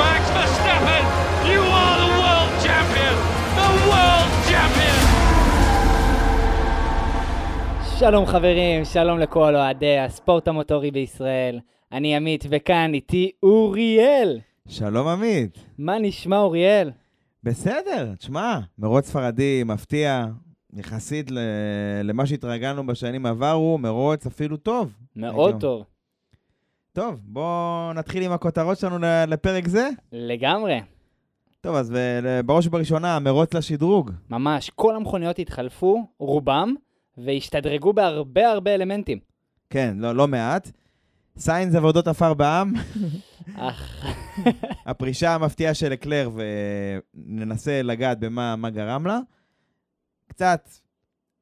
Max Verstappen, you are the world champion. The world champion. שלום חברים, שלום לכל אוהדי הספורט המוטורי בישראל. אני עמית, וכאן איתי אוריאל. שלום עמית. מה נשמע אוריאל? בסדר, תשמע, מרוץ ספרדי מפתיע, יחסית ל- למה שהתרגלנו בשנים עברו, מרוץ אפילו טוב. מאוד טוב. טוב, בואו נתחיל עם הכותרות שלנו לפרק זה. לגמרי. טוב, אז ב- בראש ובראשונה, מרוץ לשדרוג. ממש, כל המכוניות התחלפו, רובם, והשתדרגו בהרבה הרבה אלמנטים. כן, לא, לא מעט. סיינס עבודות עפר בעם, אך, הפרישה המפתיעה של אקלר, וננסה לגעת במה מה גרם לה. קצת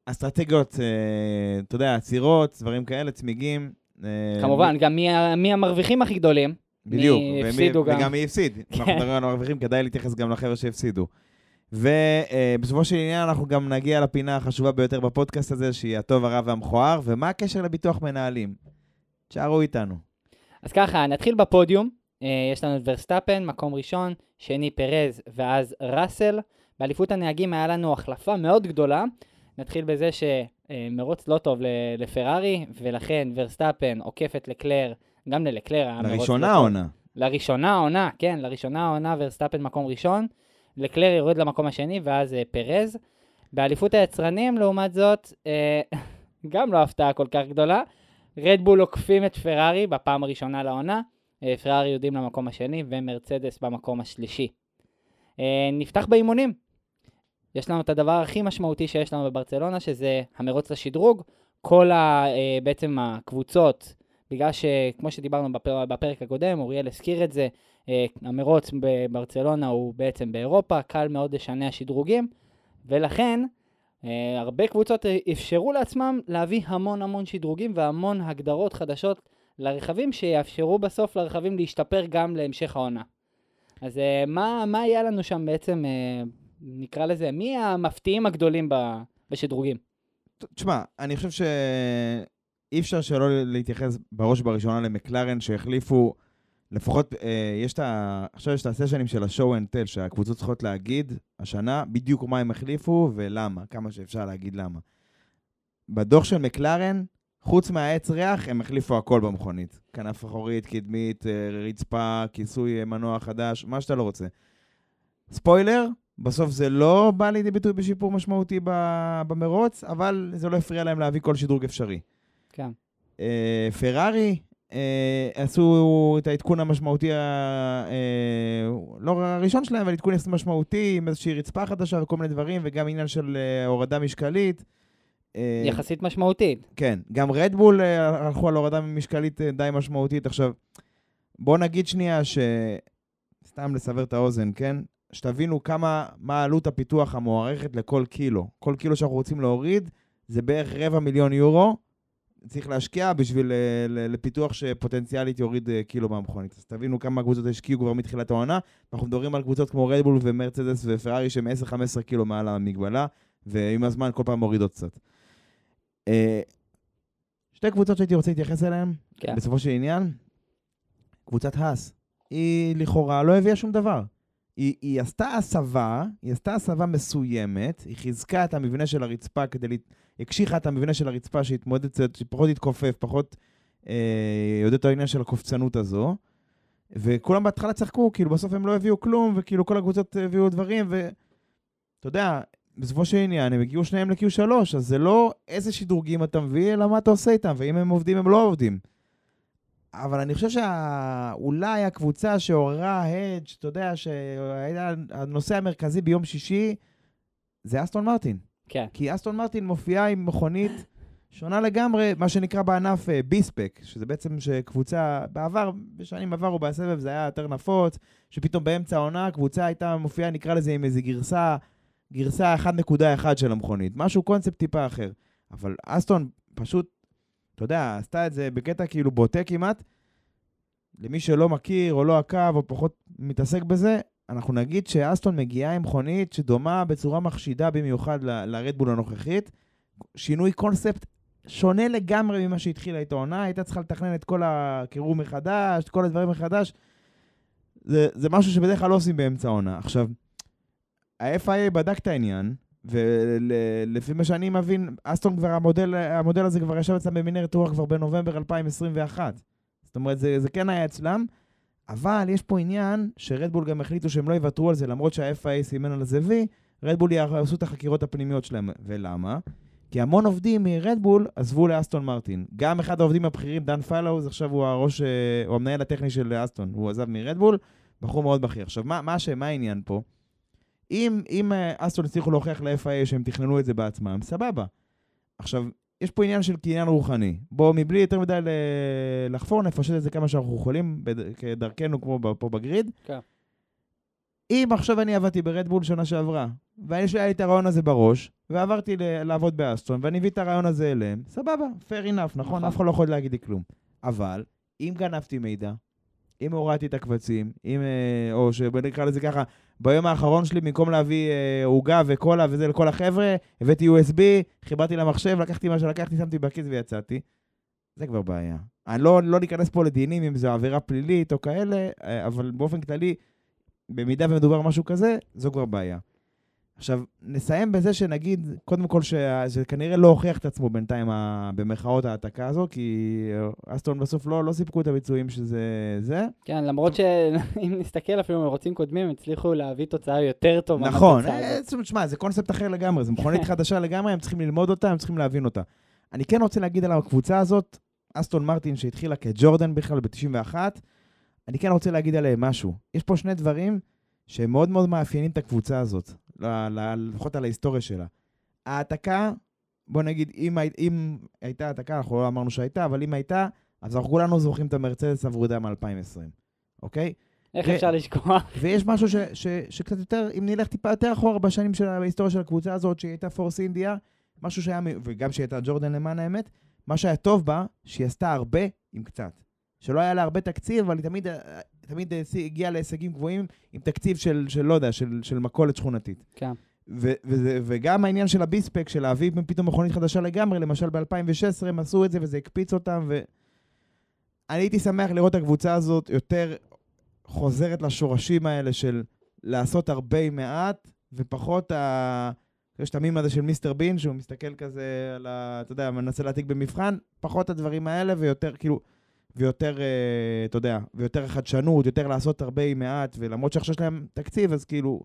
אסטרטגיות, אה, אתה יודע, עצירות, דברים כאלה, צמיגים. אה, כמובן, גם מי, המרוויחים הכי גדולים. בדיוק. מי ומי- גם. וגם מי הפסיד. אנחנו. מדברים על המרוויחים, כדאי להתייחס גם לחבר'ה שהפסידו. ובסופו של עניין אנחנו גם נגיע לפינה החשובה ביותר בפודקאסט הזה, שהיא הטוב, הרע והמכוער, ומה הקשר לביטוח מנהלים. תשארו איתנו. אז ככה, נתחיל בפודיום. אה, יש לנו את ורסטאפן, מקום ראשון, שני פרז, ואז ראסל. באליפות הנהגים היה לנו החלפה מאוד גדולה. נתחיל בזה שמרוץ לא טוב לפרארי, ולכן ורסטאפן עוקף את לקלר, גם ללקלר היה מרוץ לראשונה לא טוב. עונה. לראשונה העונה, כן, לראשונה העונה ורסטאפן מקום ראשון, לקלר יורד למקום השני, ואז אה, פרז. באליפות היצרנים, לעומת זאת, אה, גם לא הפתעה כל כך גדולה. רדבול עוקפים את פרארי בפעם הראשונה לעונה, אה, פרארי יורדים למקום השני ומרצדס במקום השלישי. אה, נפתח באימונים. יש לנו את הדבר הכי משמעותי שיש לנו בברצלונה, שזה המרוץ לשדרוג. כל ה, אה, בעצם הקבוצות, בגלל שכמו שדיברנו בפר, בפרק הקודם, אוריאל הזכיר את זה, אה, המרוץ בברצלונה הוא בעצם באירופה, קל מאוד לשנע שדרוגים, ולכן אה, הרבה קבוצות אפשרו לעצמם להביא המון המון שדרוגים והמון הגדרות חדשות לרכבים, שיאפשרו בסוף לרכבים להשתפר גם להמשך העונה. אז מה, מה היה לנו שם בעצם, נקרא לזה, מי המפתיעים הגדולים בשדרוגים? תשמע, אני חושב שאי אפשר שלא להתייחס בראש ובראשונה למקלרן שהחליפו, לפחות, אה, יש את ה... עכשיו יש את הסשנים של השואו אנד טל, שהקבוצות צריכות להגיד השנה בדיוק מה הם החליפו ולמה, כמה שאפשר להגיד למה. בדוח של מקלרן, חוץ מהעץ ריח, הם החליפו הכל במכונית. כנף אחורית, קדמית, אה, רצפה, כיסוי אה, מנוע חדש, מה שאתה לא רוצה. ספוילר, בסוף זה לא בא לידי ביטוי בשיפור משמעותי במרוץ, אבל זה לא הפריע להם להביא כל שדרוג אפשרי. כן. אה, פרארי אה, עשו את העדכון המשמעותי, ה- אה, לא הראשון שלהם, אבל עדכון משמעותי עם איזושהי רצפה חדשה וכל מיני דברים, וגם עניין של אה, הורדה משקלית. אה, יחסית משמעותית. כן, גם רדבול אה, הלכו על הורדה משקלית אה, די משמעותית. עכשיו, בואו נגיד שנייה ש... סתם לסבר את האוזן, כן? שתבינו כמה, מה עלות הפיתוח המוערכת לכל קילו. כל קילו שאנחנו רוצים להוריד, זה בערך רבע מיליון יורו. צריך להשקיע בשביל אה, לפיתוח שפוטנציאלית יוריד אה, קילו מהמכונית. אז תבינו כמה קבוצות השקיעו כבר מתחילת העונה. אנחנו מדברים על קבוצות כמו רדבול ומרצדס ופרארי שהם 10-15 קילו מעל המגבלה, ועם הזמן כל פעם מורידות קצת. אה, שתי קבוצות שהייתי רוצה להתייחס אליהן, כן. בסופו של עניין, קבוצת האס. היא לכאורה לא הביאה שום דבר. היא, היא עשתה הסבה, היא עשתה הסבה מסוימת, היא חיזקה את המבנה של הרצפה כדי, לה... הקשיחה את המבנה של הרצפה שהתמודד קצת, שפחות התכופף, פחות אה, יודע את העניין של הקופצנות הזו. וכולם בהתחלה צחקו, כאילו בסוף הם לא הביאו כלום, וכאילו כל הקבוצות הביאו דברים, ואתה יודע, בסופו של עניין הם הגיעו שניהם ל-Q3, אז זה לא איזה שדרוגים אתה מביא, אלא מה אתה עושה איתם, ואם הם עובדים הם לא עובדים. אבל אני חושב שאולי הקבוצה שעוררה הדג', אתה יודע, שהיה הנושא המרכזי ביום שישי, זה אסטון מרטין. כן. כי אסטון מרטין מופיעה עם מכונית שונה לגמרי, מה שנקרא בענף אה, ביספק, שזה בעצם שקבוצה, בעבר, בשנים עברו בסבב זה היה יותר נפוץ, שפתאום באמצע העונה קבוצה הייתה מופיעה, נקרא לזה עם איזה גרסה, גרסה 1.1 של המכונית, משהו קונספט טיפה אחר. אבל אסטון פשוט, אתה יודע, עשתה את זה בקטע כאילו בוטה כמעט. למי שלא מכיר או לא עקב או פחות מתעסק בזה, אנחנו נגיד שאסטון מגיעה עם מכונית שדומה בצורה מחשידה במיוחד לרדבול הנוכחית. שינוי קונספט שונה לגמרי ממה שהתחילה איתו העונה, הייתה צריכה לתכנן את כל הקירור מחדש, את כל הדברים מחדש. זה, זה משהו שבדרך כלל לא עושים באמצע העונה. עכשיו, ה-FIA בדק את העניין, ולפי מה שאני מבין, אסטון כבר, המודל, המודל הזה כבר ישב אצלם במנהרת רוח כבר בנובמבר 2021. זאת אומרת, זה, זה כן היה אצלם, אבל יש פה עניין שרדבול גם החליטו שהם לא יוותרו על זה, למרות שה-FIA סימן על זה וי, רדבול יעשו את החקירות הפנימיות שלהם. ולמה? כי המון עובדים מרדבול עזבו לאסטון מרטין. גם אחד העובדים הבכירים, דן פלאוז, עכשיו הוא הראש, אה, הוא המנהל הטכני של אסטון. הוא עזב מרדבול, בחור מאוד בכיר. עכשיו, מה, מה, מה העניין פה? אם, אם אה, אסטון הצליחו להוכיח ל-FIA שהם תכננו את זה בעצמם, סבבה. עכשיו, יש פה עניין של קניין רוחני. בואו, מבלי יותר מדי לחפור, נפשט את זה כמה שאנחנו יכולים, כדרכנו כמו פה בגריד. כן. אם עכשיו אני עבדתי ברדבול שנה שעברה, ויש לי את הרעיון הזה בראש, ועברתי ל- לעבוד באסטון, ואני מביא את הרעיון הזה אליהם, סבבה, fair enough, נכון? נכון. אף אחד לא יכול להגיד לי כלום. אבל, אם גנבתי מידע, אם הורדתי את הקבצים, אם, אה, או שבוא נקרא לזה ככה, ביום האחרון שלי, במקום להביא אה, עוגה וקולה וזה לכל החבר'ה, הבאתי USB, חיברתי למחשב, לקחתי מה שלקחתי, שמתי בכיס ויצאתי. זה כבר בעיה. אני לא, לא ניכנס פה לדינים אם זו עבירה פלילית או כאלה, אה, אבל באופן כללי, במידה ומדובר משהו כזה, זו כבר בעיה. עכשיו, נסיים בזה שנגיד, קודם כל, שזה כנראה לא הוכיח את עצמו בינתיים, ה- במרכאות ההעתקה הזו, כי אה, אסטון בסוף לא, לא סיפקו את הביצועים שזה זה. כן, למרות שאם נסתכל אפילו מרוצים קודמים, הם הצליחו להביא תוצאה יותר טובה. נכון, מהתוצאה אה, שמע, זה קונספט אחר לגמרי, זו מכונית חדשה לגמרי, הם צריכים ללמוד אותה, הם צריכים להבין אותה. אני כן רוצה להגיד על הקבוצה הזאת, אסטון מרטין שהתחילה כג'ורדן בכלל ב-91, אני כן רוצה להגיד עליהם משהו. יש פה שני דברים שהם מאוד מאוד מאפיינים את הקבוצה הזאת, לפחות על ההיסטוריה שלה. העתקה, בוא נגיד, אם, אם הייתה העתקה, אנחנו לא אמרנו שהייתה, אבל אם הייתה, אז אנחנו כולנו זוכרים את המרצדס הוורודה מ-2020, אוקיי? איך ו- אפשר לשכוח? ויש משהו ש, ש, שקצת יותר, אם נלך טיפה יותר אחורה בשנים של ההיסטוריה של הקבוצה הזאת, שהיא הייתה פורס אינדיה, משהו שהיה, וגם שהיא הייתה ג'ורדן למען האמת, מה שהיה טוב בה, שהיא עשתה הרבה עם קצת. שלא היה לה הרבה תקציב, אבל היא תמיד, אה, תמיד אה, הגיעה להישגים גבוהים עם תקציב של, של לא יודע, של, של מכולת שכונתית. כן. ו- וזה, וגם העניין של הביספק, של להביא פתאום מכונית חדשה לגמרי, למשל ב-2016 הם עשו את זה וזה הקפיץ אותם, ואני הייתי שמח לראות את הקבוצה הזאת יותר חוזרת לשורשים האלה של לעשות הרבה מעט, ופחות ה... יש את המים הזה של מיסטר בין, שהוא מסתכל כזה על ה... אתה יודע, מנסה להעתיק במבחן, פחות הדברים האלה, ויותר כאילו... ויותר, אה, אתה יודע, ויותר חדשנות, יותר לעשות הרבה עם מעט, ולמרות שעכשיו יש להם תקציב, אז כאילו...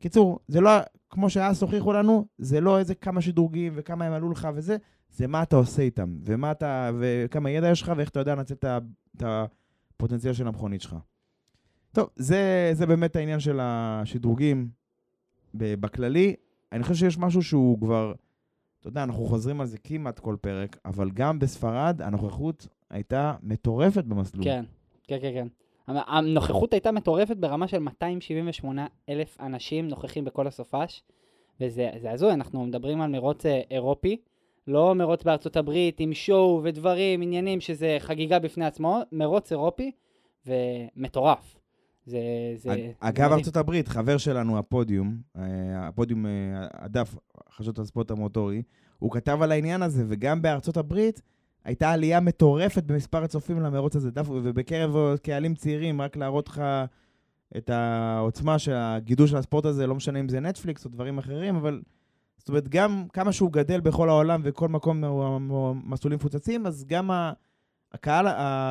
קיצור, זה לא, כמו שאז הוכיחו לנו, זה לא איזה כמה שדרוגים וכמה הם עלו לך וזה, זה מה אתה עושה איתם, ומה אתה, וכמה ידע יש לך, ואיך אתה יודע לנצל את הפוטנציאל של המכונית שלך. טוב, זה, זה באמת העניין של השדרוגים בכללי. אני חושב שיש משהו שהוא כבר, אתה יודע, אנחנו חוזרים על זה כמעט כל פרק, אבל גם בספרד הנוכחות הייתה מטורפת במסלול. כן, כן, כן, כן. הנוכחות הייתה מטורפת ברמה של 278 אלף אנשים נוכחים בכל הסופש, וזה זה הזוי, אנחנו מדברים על מרוץ אה, אירופי, לא מרוץ בארצות הברית עם שואו ודברים, עניינים שזה חגיגה בפני עצמו, מרוץ אירופי, ומטורף. זה... זה אג- זה אגב. ארצות הברית, חבר שלנו, הפודיום, אה, הפודיום, אה, הדף, חדשות הספורט המוטורי, הוא כתב על העניין הזה, וגם בארצות הברית הייתה עלייה מטורפת במספר הצופים למרוץ הזה, דף, ובקרב קהלים צעירים, רק להראות לך את העוצמה של הגידול של הספורט הזה, לא משנה אם זה נטפליקס או דברים אחרים, אבל זאת אומרת, גם כמה שהוא גדל בכל העולם וכל מקום הוא מסלולים מפוצצים, אז גם. הקהל,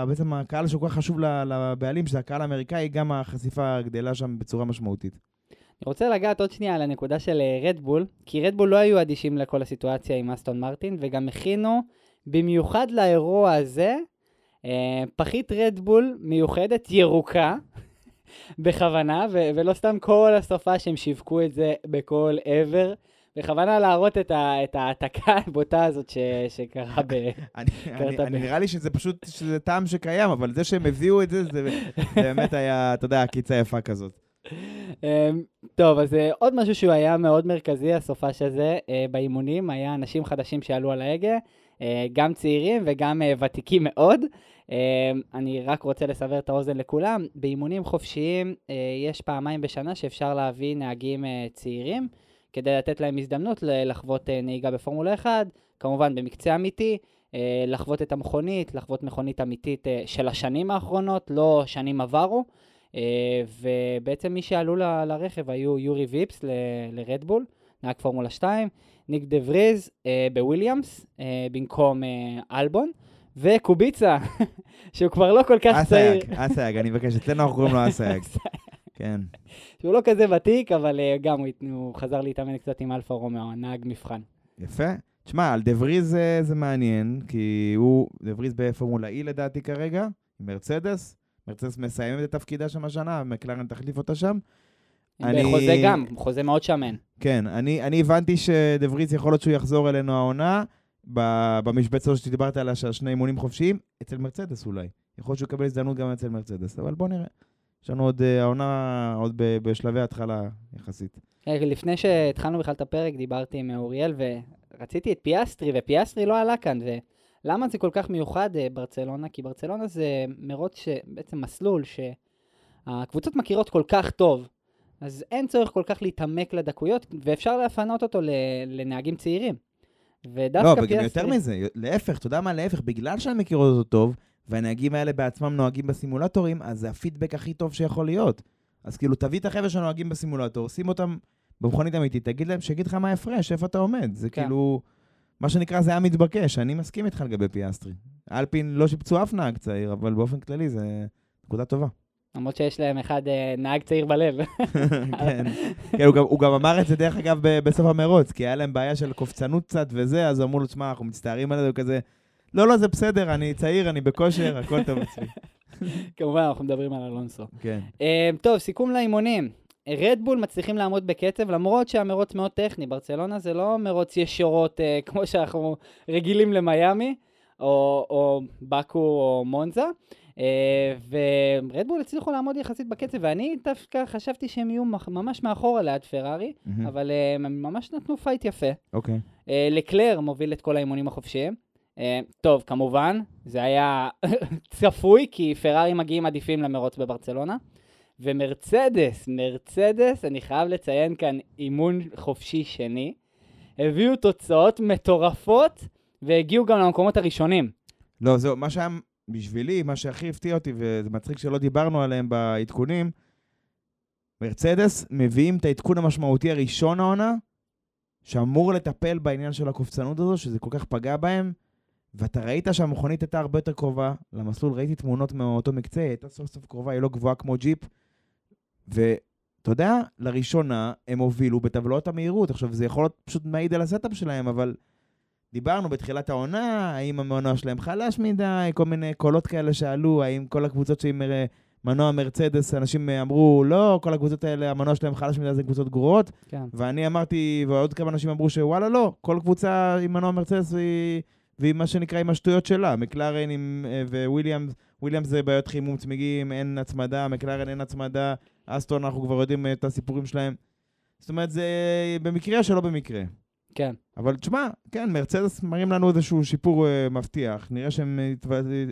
בעצם הקהל שכל כך חשוב לבעלים, שזה הקהל האמריקאי, גם החשיפה גדלה שם בצורה משמעותית. אני רוצה לגעת עוד שנייה על הנקודה של רדבול, כי רדבול לא היו אדישים לכל הסיטואציה עם אסטון מרטין, וגם הכינו, במיוחד לאירוע הזה, אה, פחית רדבול מיוחדת, ירוקה, בכוונה, ו- ולא סתם כל הסופה שהם שיווקו את זה בכל עבר, בכוונה להראות את ה- את ההעתקה הבוטה הזאת ש- שקרה ב... אני, נראה לי שזה פשוט, שזה טעם שקיים, אבל זה שהם הביאו את זה, זה זה באמת היה, אתה יודע, עקיצה יפה כזאת. אמ, טוב, אז אה, עוד משהו שהוא היה מאוד מרכזי, הסופש הזה, אה, באימונים, היה אנשים חדשים שעלו על ההגה, גם צעירים וגם אה, ותיקים מאוד. אמ, אני רק רוצה לסבר את האוזן לכולם, באימונים חופשיים אה, יש פעמיים בשנה שאפשר להביא נהגים אה, צעירים, כדי לתת להם הזדמנות ל- לחוות אה, נהיגה בפורמולה 1, כמובן במקצה אמיתי, אה, לחוות את המכונית, לחוות מכונית אמיתית אה, של השנים האחרונות, לא שנים עברו. אה, ובעצם מי שעלו ל- לרכב היו יורי ויפס ל- לרדבול, נהג פורמולה 2, ניק דה וריז אה, בוויליאמס, אה, במקום אה, אלבון, וקוביצה, שהוא כבר לא כל כך צעיר. אסייג, אסייג, אני מבקש, אצלנו אנחנו קוראים לו אסייג. כן. שהוא לא כזה ותיק, אבל אה, גם הוא, הוא חזר להתאמן קצת עם אלפה רומאו, נהג מבחן. יפה. תשמע, על דה וריז זה, זה מעניין, כי הוא, דה וריז בפורמולה E לדעתי כרגע, מרצדס. מרצדס מסיימת את תפקידה שם השנה, מקלרן תחליף אותה שם. אני- בחוזה גם, חוזה מאוד שמן. כן, אני, אני הבנתי שדה וריז יכול להיות שהוא יחזור אלינו העונה, במשבצת הזאת שדיברת עליה, של שני אימונים חופשיים, אצל מרצדס אולי. יכול להיות שהוא יקבל הזדמנות גם אצל מרצדס, אבל בוא נראה. יש לנו עוד אה, העונה, עוד ב- בשלבי התחלה יחסית. אה, לפני שהתחלנו בכלל את הפרק, דיברתי עם אוריאל ורציתי את פיאסטרי, ופיאסטרי לא עלה כאן. ולמה זה כל כך מיוחד אה, ברצלונה? כי ברצלונה זה מרוץ. בעצם מסלול שהקבוצות מכירות כל כך טוב, אז אין צורך כל כך להתעמק לדקויות, ואפשר לפנות אותו. לנהגים צעירים. ודווקא לא, וגם. יותר מזה, להפך, אתה יודע מה? להפך, בגלל שאני מכיר אותו טוב, והנהגים האלה בעצמם נוהגים בסימולטורים, אז זה הפידבק הכי טוב שיכול להיות. אז כאילו, תביא את החבר'ה שנוהגים בסימולטור, שים אותם במכונית אמיתית, תגיד להם, שיגיד לך מה ההפרש, איפה אתה עומד. זה כן. כאילו, מה שנקרא, זה היה מתבקש, אני מסכים איתך לגבי פיאסטרי. אלפין לא שיבצו אף נהג צעיר, אבל באופן כללי זה נקודה טובה. למרות שיש להם אחד אה, נהג צעיר בלב. כן, כן הוא, גם, הוא גם אמר את זה דרך אגב בסוף המרוץ, כי היה להם בעיה של קופצנות קצת וזה, אז אמרו לו, תשמע, אנחנו מצטערים על זה, הוא כזה, לא, לא, זה בסדר, אני צעיר, אני בכושר, הכל טוב אצלי. כמובן, אנחנו מדברים על אלונסו. כן. אה, טוב, סיכום לאימונים. רדבול מצליחים לעמוד בקצב, למרות שהמרוץ מאוד טכני. ברצלונה זה לא מרוץ ישורות אה, כמו שאנחנו רגילים למיאמי, או, או באקו או מונזה. אה, ורדבול הצליחו לעמוד יחסית בקצב, ואני דווקא חשבתי שהם יהיו ממש מאחורה ליד פרארי. אבל אה, הם ממש נתנו fight יפה. אוקיי. אה, לקלר מוביל את כל האימונים החופשיים. טוב, כמובן, זה היה צפוי, כי פרארי מגיעים עדיפים למרוץ בברצלונה. ומרצדס, מרצדס, אני חייב לציין כאן אימון חופשי שני, הביאו תוצאות מטורפות והגיעו גם למקומות הראשונים. לא, זהו, מה שהיה בשבילי, מה שהכי הפתיע אותי, וזה מצחיק שלא דיברנו עליהם בעדכונים, מרצדס מביאים את העדכון המשמעותי הראשון העונה, שאמור לטפל בעניין של הקופצנות הזו, שזה כל כך פגע בהם, ואתה ראית שהמכונית הייתה הרבה יותר קרובה למסלול, ראיתי תמונות מאותו מקצה, היא הייתה סוף סוף קרובה, היא לא גבוהה כמו ג'יפ, ואתה יודע, לראשונה הם הובילו בטבלאות המהירות. עכשיו, זה יכול להיות פשוט מעיד על ה setup שלהם, אבל דיברנו בתחילת העונה, האם המנוע שלהם חלש מדי, כל מיני קולות כאלה שעלו, האם כל הקבוצות שעם אה, מנוע מרצדס, אנשים אה, אמרו, לא, כל הקבוצות האלה, המנוע שלהם חלש מדי, זה קבוצות גרועות. כן. ואני אמרתי, ועוד כמה אנשים אמרו שוואלה, לא, כל קבוצה עם מנוע מרצדס והיא, והיא מה שנקרא עם השטויות שלה. מקלרן עם, אה, וויליאמס, וויליאמס זה בעיות חימום צמיגים, אין הצמדה, מקלרן אין הצמדה, אסטון, אנחנו כבר יודעים את הסיפורים שלהם. זאת אומרת, זה במקרה שלא במקרה. כן. אבל תשמע, כן, מרצדס מראים לנו איזשהו שיפור uh, מבטיח. נראה שהם...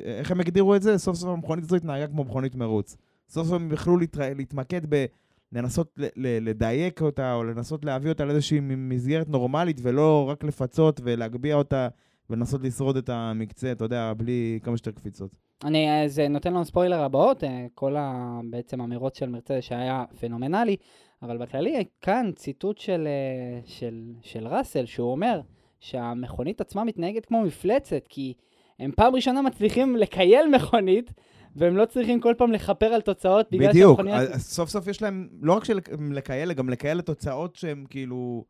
איך הם הגדירו את זה? סוף סוף המכונית הזו התנהגה כמו מכונית מרוץ. סוף סוף הם יכלו להתר... להתמקד ב... לנסות ל- ל- לדייק אותה, או לנסות להביא אותה לאיזושהי מסגרת נורמלית, ולא רק לפצות ולהגביה אותה, ולנסות לשרוד את המקצה, אתה יודע, בלי כמה שיותר קפיצות. אני, זה נותן לנו ספוילר לבאות, אה, כל ה, בעצם המרוץ של מרצדס שהיה פנומנלי, אבל בכללי כאן ציטוט של, אה, של, של ראסל, שהוא אומר שהמכונית עצמה מתנהגת כמו מפלצת, כי הם פעם ראשונה מצליחים לקייל מכונית, והם לא צריכים כל פעם לכפר על תוצאות בגלל בדיוק, שהמכונית... אז סוף סוף יש להם, לא רק של לכאלה, גם לכאלה תוצאות שהן כאילו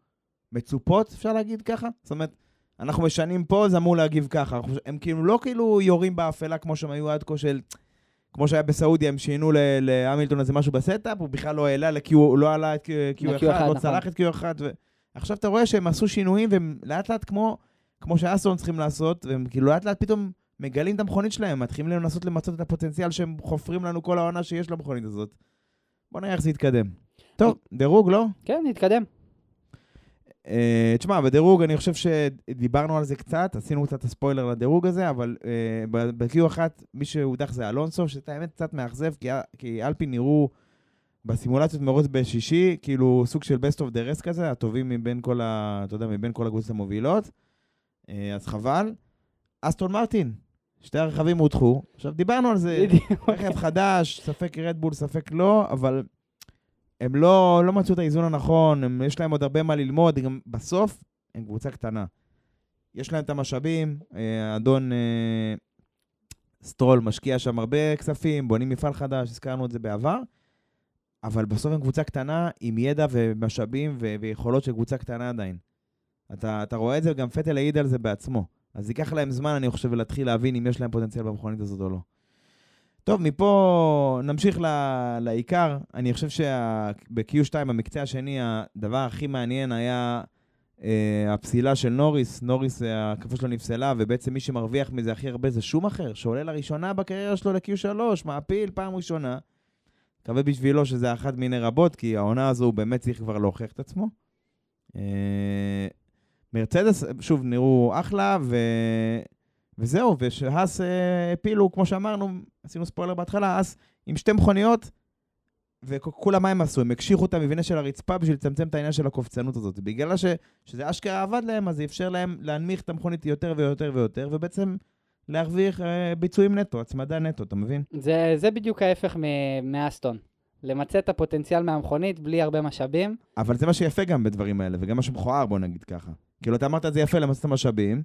מצופות, אפשר להגיד ככה? זאת אומרת, אנחנו משנים פה, זה אמור להגיב ככה. הם כאילו לא כאילו יורים באפלה כמו שהם היו עד כה של... כמו שהיה בסעודיה, הם שינו להמילטון איזה משהו ב setup, הוא בכלל לא העלה ל-Q, הוא לא עלה את Q1, ל-Q1, לא נכון. צלח את Q1, עכשיו אתה רואה שהם עשו שינויים, והם לאט לאט כמו, כמו שאסטון צריכים לעשות, והם כאילו לאט לאט פתאום מגלים את המכונית שלהם, מתחילים לנסות למצות את הפוטנציאל שהם חופרים לנו כל העונה שיש למכונית הזאת. בוא נראה איך זה יתקדם. טוב, דירוג, לא? כן, נתקדם. Uh, תשמע, בדירוג אני חושב שדיברנו על זה קצת, עשינו קצת הספוילר לדירוג הזה, אבל uh, ב-Q1 מי שהודח זה אלונסו, שאת האמת קצת מאכזב, כי, כי אלפי נראו בסימולציות מרוץ בשישי, כאילו סוג של best of the rest כזה, הטובים מבין כל, ה, אתה יודע, מבין כל הקבוצות המובילות, uh, אז חבל. אסטון מרטין, שתי הרכבים הודחו. עכשיו, דיברנו על זה, רכב חדש, ספק רדבול, ספק לא, אבל הם לא, לא מצאו את האיזון הנכון, הם, יש להם עוד הרבה מה ללמוד, גם בסוף הם קבוצה קטנה. יש להם את המשאבים, אה, אדון אה, סטרול משקיע שם הרבה כספים, בונים מפעל חדש, הזכרנו את זה בעבר, אבל בסוף הם קבוצה קטנה עם ידע ומשאבים ו- ויכולות של קבוצה קטנה עדיין. אתה, אתה רואה את זה, וגם פטל העיד על זה בעצמו. אז ייקח להם זמן, אני חושב, להתחיל להבין אם יש להם פוטנציאל במכונית הזאת או לא. טוב, מפה נמשיך ל- לעיקר. אני חושב שב-Q2, המקצה השני, הדבר הכי מעניין היה אה, הפסילה של נוריס. נוריס, אה, הקפה שלו נפסלה, ובעצם מי שמרוויח מזה הכי הרבה זה שום אחר, שעולה לראשונה בקריירה שלו ל-Q3, מעפיל פעם ראשונה. מקווה בשבילו שזה אחת מיני רבות, כי העונה הזו הוא באמת צריך כבר להוכיח את עצמו. אה, מרצדס, שוב, נראו אחלה, ו... וזהו, ושהאס אה, הפילו, כמו שאמרנו, עשינו ספוילר בהתחלה, האס עם שתי מכוניות, וכולם מה הם עשו? הם הקשיחו את המבנה של הרצפה בשביל לצמצם את העניין של הקופצנות הזאת. בגלל ש, שזה אשכרה עבד להם, אז זה אפשר להם להנמיך את המכונית יותר ויותר ויותר, ובעצם להרוויח אה, ביצועים נטו, הצמדה נטו, אתה מבין? זה, זה בדיוק ההפך מ- מאסטון. למצה את הפוטנציאל מהמכונית בלי הרבה משאבים. אבל זה מה שיפה גם בדברים האלה, וגם מה שמכוער, בוא נגיד ככה. כאילו, אתה אמרת את זה יפה למצות את המשאבים,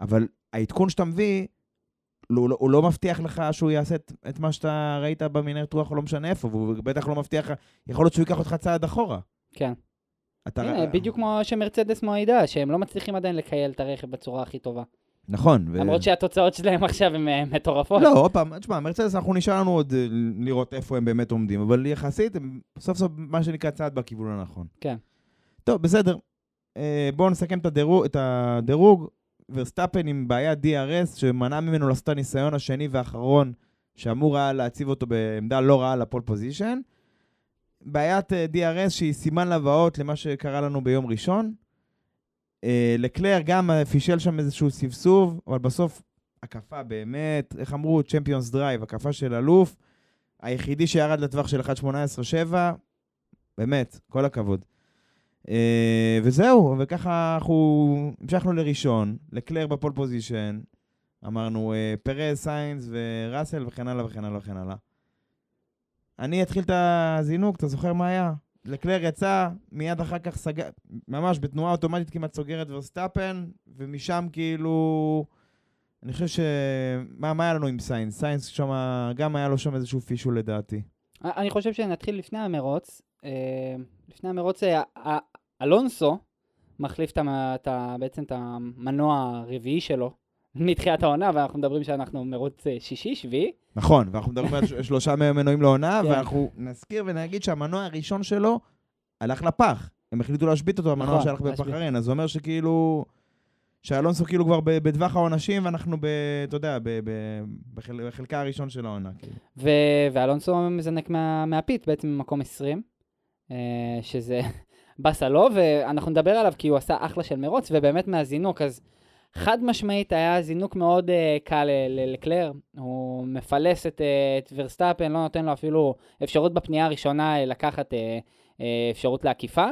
אבל העדכון שאתה מביא, הוא, לא- הוא לא מבטיח לך שהוא יעשה את, את מה שאתה ראית במנהרת רוח לא משנה איפה, והוא בטח לא מבטיח לך, יכול להיות שהוא ייקח אותך צעד אחורה. כן. אתה... הנה, בדיוק כמו שמרצדס מועידה, שהם לא מצליחים עדיין לקייל את הרכב בצורה הכי טובה. נכון. ו... למרות שהתוצאות שלהם עכשיו הן אה, מטורפות. לא, עוד פעם, תשמע, מרצדס, אנחנו נשאר לנו עוד אה, לראות איפה הם באמת עומדים, אבל יחסית, הם סוף סוף מה שנקרא צעד בכיוון הנכון. כן. טוב, בסדר. אה, בואו נסכם את הדירוג, את הדירוג. ורסטאפן עם בעיית DRS, שמנע ממנו לעשות את הניסיון השני והאחרון, שאמור היה להציב אותו בעמדה לא רעה ל pole position. בעיית אה, DRS שהיא סימן לבאות למה שקרה לנו ביום ראשון. אה, לקלר גם אה, פישל שם איזשהו סבסוב, אבל בסוף הקפה באמת, איך אמרו? champion's drive, הקפה של אלוף. היחידי שירד לטווח של 1.18.7, באמת, כל הכבוד. אה, וזהו, וככה אנחנו המשכנו לראשון, לקלר ב pole position, אמרנו אה, פרז, סיינס וראסל וכן הלאה וכן הלאה וכן הלאה. אני אתחיל את הזינוק, אתה זוכר מה היה? לקלר יצא, מיד אחר כך סגר, ממש בתנועה אוטומטית כמעט סוגר את ורסטאפן, ומשם כאילו... אני חושב ש... מה, מה היה לנו עם סיינס? סיינס שם, גם היה לו שם איזשהו פישול לדעתי. אני חושב שנתחיל לפני המרוץ. אה, לפני המרוץ, אלונסו מחליף את את בעצם את המנוע הרביעי שלו מתחילת העונה, ואנחנו מדברים שאנחנו מרוץ אה, שישי, שביעי. נכון, ואנחנו מדברים על שלושה מנועים לעונה, כן. ואנחנו נזכיר ונגיד שהמנוע הראשון שלו הלך לפח. הם החליטו להשבית אותו, המנוע נכון, שהלך. בפחרין, אז זה אומר שכאילו... שאלונסו כאילו כבר בטווח העונשים, ואנחנו ב... אתה יודע, ב- ב- בחל- בחלקה הראשון של העונה. כאילו. ו- ואלונסו מזנק מה- מהפית בעצם ממקום 20, אה, שזה באסה לו, ואנחנו נדבר עליו כי הוא עשה אחלה של מרוץ, ובאמת מהזינוק, אז חד משמעית היה זינוק מאוד אה, קל ל- ל- לקלר, הוא מפלס את, אה, את ורסטאפן, לא נותן לו אפילו אפשרות בפנייה הראשונה אה, לקחת אה, אה, אפשרות לעקיפה.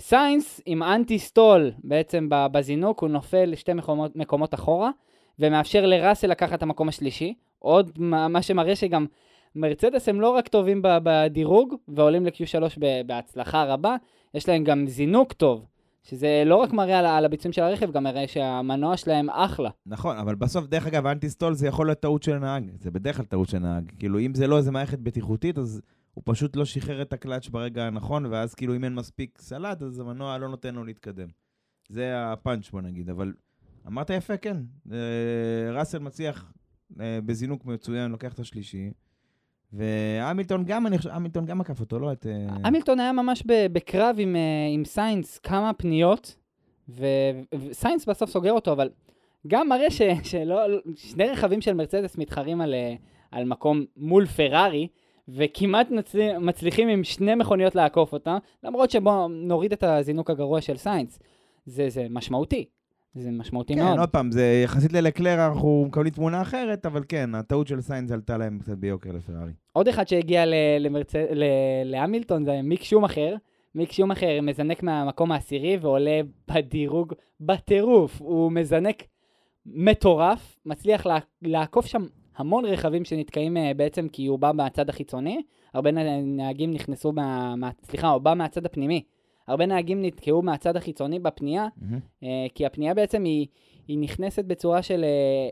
סיינס עם anti-stall בעצם בזינוק, הוא נופל לשתי מקומות, מקומות אחורה, ומאפשר לראסל לקחת את המקום השלישי. עוד מה, מה שמראה שגם מרצדס הם לא רק טובים בדירוג ועולים ל-Q3 ב- בהצלחה רבה, יש להם גם זינוק טוב, שזה לא רק מראה על, על הביצועים של הרכב, גם מראה שהמנוע שלהם אחלה. נכון, אבל בסוף, דרך אגב, anti-stall זה יכול להיות טעות של נהג. זה בדרך כלל טעות של נהג. כאילו, אם זה לא איזה מערכת בטיחותית, אז הוא פשוט לא שחרר את הקלאץ' ברגע הנכון, ואז כאילו, אם אין מספיק סל"ד, אז המנוע לא נותן לו להתקדם. זה הפאנץ', בוא נגיד. אבל אמרת יפה, כן. אה, ראסל מצליח אה, בזינוק מצוין, לוקח את השלישי. והמילטון גם, אני חושב, המילטון גם עקף אותו, לא את... אה, המילטון היה ממש בקרב עם, אה, עם סיינס כמה פניות, וסיינס בסוף סוגר אותו, אבל גם מראה ש- שלא, שני רכבים של מרצדס מתחרים על, אה, על מקום מול פרארי, וכמעט נצל, מצליחים עם שני מכוניות לעקוף אותה, למרות שבואו נוריד את הזינוק הגרוע של סיינס. זה, זה משמעותי, זה משמעותי מאוד. כן, עוד פעם, ביחס ללקלר, אנחנו מקבלים תמונה אחרת, אבל כן, הטעות של סיינס עלתה להם קצת ביוקר לפרארי. עוד אחד שהגיע ל- למרצ... ל... להמילטון זה מיק שומאכר. מיק שומאכר מזנק מהמקום העשירי ועולה בדירוג בטירוף. הוא מזנק מטורף, מצליח לה... לעקוף שם המון רכבים שנתקעים אה, בעצם כי הוא בא מהצד החיצוני. הרבה נהגים נכנסו, מה... מה... סליחה, הוא בא מהצד הפנימי. הרבה נהגים נתקעו מהצד החיצוני בפנייה. אה, כי הפנייה בעצם היא, היא נכנסת בצורה של, אה,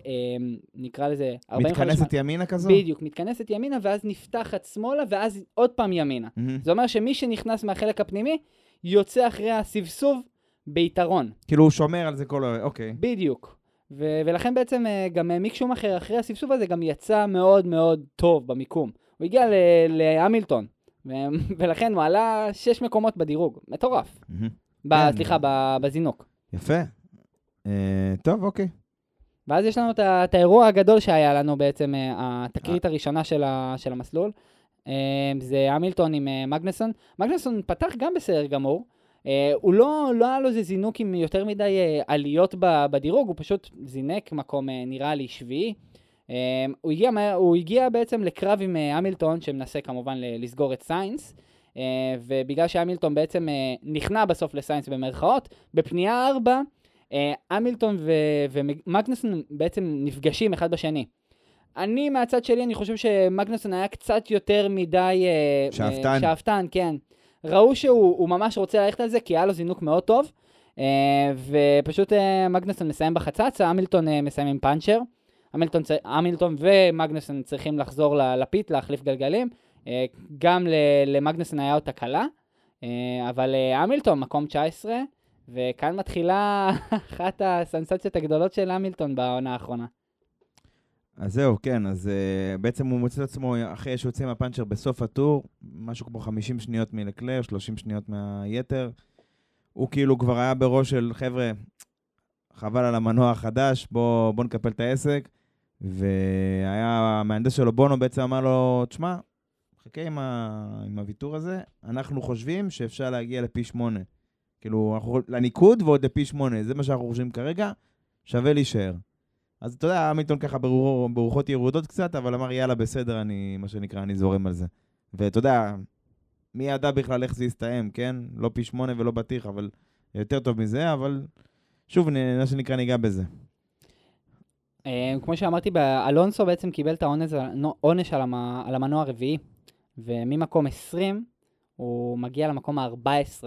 אה, נקרא לזה, 45 מתכנסת ימינה כזו? בדיוק, מתכנסת ימינה, ואז נפתחת שמאלה, ואז עוד פעם ימינה. מהמם. זה אומר שמי שנכנס מהחלק הפנימי, יוצא אחרי הסבסוב ביתרון. כאילו הוא שומר על זה כל ה... אוקיי. בדיוק. ו- ולכן בעצם גם מיק שומאחר אחרי הסבסוב הזה גם יצא מאוד מאוד טוב במיקום. הוא הגיע להמילטון, ולכן הוא עלה שש מקומות בדירוג. מטורף. כן. סליחה, בזינוק. יפה. אה, טוב, אוקיי. ואז יש לנו את, האירוע הגדול שהיה לנו בעצם, אה, התקרית הראשונה של, המסלול. אה, זה המילטון עם אה, מגנסון. מגנסון פתח גם בסדר גמור. אה, הוא לא, לא היה לו איזה זינוק עם יותר מדי אה, עליות בדירוג, הוא פשוט זינק מקום אה, נראה לי שביעי. אה, הוא, הגיע, הוא הגיע בעצם לקרב עם אה, המילטון, שמנסה כמובן לסגור את סיינס. אה, ובגלל שהמילטון בעצם אה, נכנע בסוף לסיינס במרכאות, בפנייה 4, אה, המילטון ו- ומגנוסון בעצם נפגשים אחד בשני. אני מהצד שלי, אני חושב שמגנוסון היה קצת יותר מדי... אה, שאפתן. אה, שאפתן, כן. ראו שהוא הוא ממש רוצה ללכת על זה, כי היה לו זינוק מאוד טוב, אה, ופשוט אה, מגנוסון מסיים בחצץ, המילטון אה, מסיים עם פאנצ'ר. המילטון, המילטון ומגנוסון צריכים לחזור לפיט, להחליף גלגלים. אה, גם ל- למגנוסון היה אותה קלה, אה, אבל אה, המילטון, מקום 19, וכאן מתחילה אחת הסנסציות הגדולות של המילטון בעונה האחרונה. אז זהו, כן, אז uh, בעצם הוא מוצא את עצמו אחרי שהוא יוצא מהפאנצ'ר בסוף הטור, משהו כמו 50 שניות מלקלר, 30 שניות מהיתר. הוא כאילו כבר היה בראש של, חבר'ה, חבל על המנוע החדש, בוא, בוא נקפל את העסק. והיה המהנדס שלו, בונו, בעצם אמר לו, תשמע, חכה עם, ה... עם הוויתור הזה, אנחנו חושבים שאפשר להגיע לפי שמונה. כאילו, אנחנו... לניקוד ועוד לפי שמונה, זה מה שאנחנו חושבים כרגע, שווה להישאר. אז אתה יודע, המילטון ככה ברוח, ברוחות ירודות קצת, אבל אמר, יאללה, בסדר, אני, מה שנקרא, אני זורם על זה. ואתה יודע, מי ידע בכלל איך זה יסתיים, כן? לא פי שמונה ולא בטיח, אבל יותר טוב מזה, אבל שוב, מה שנקרא, ניגע בזה. אה, כמו שאמרתי, אלונסו בעצם קיבל את העונש עונש על, המ- על המנוע הרביעי, וממקום 20 הוא מגיע למקום ה-14.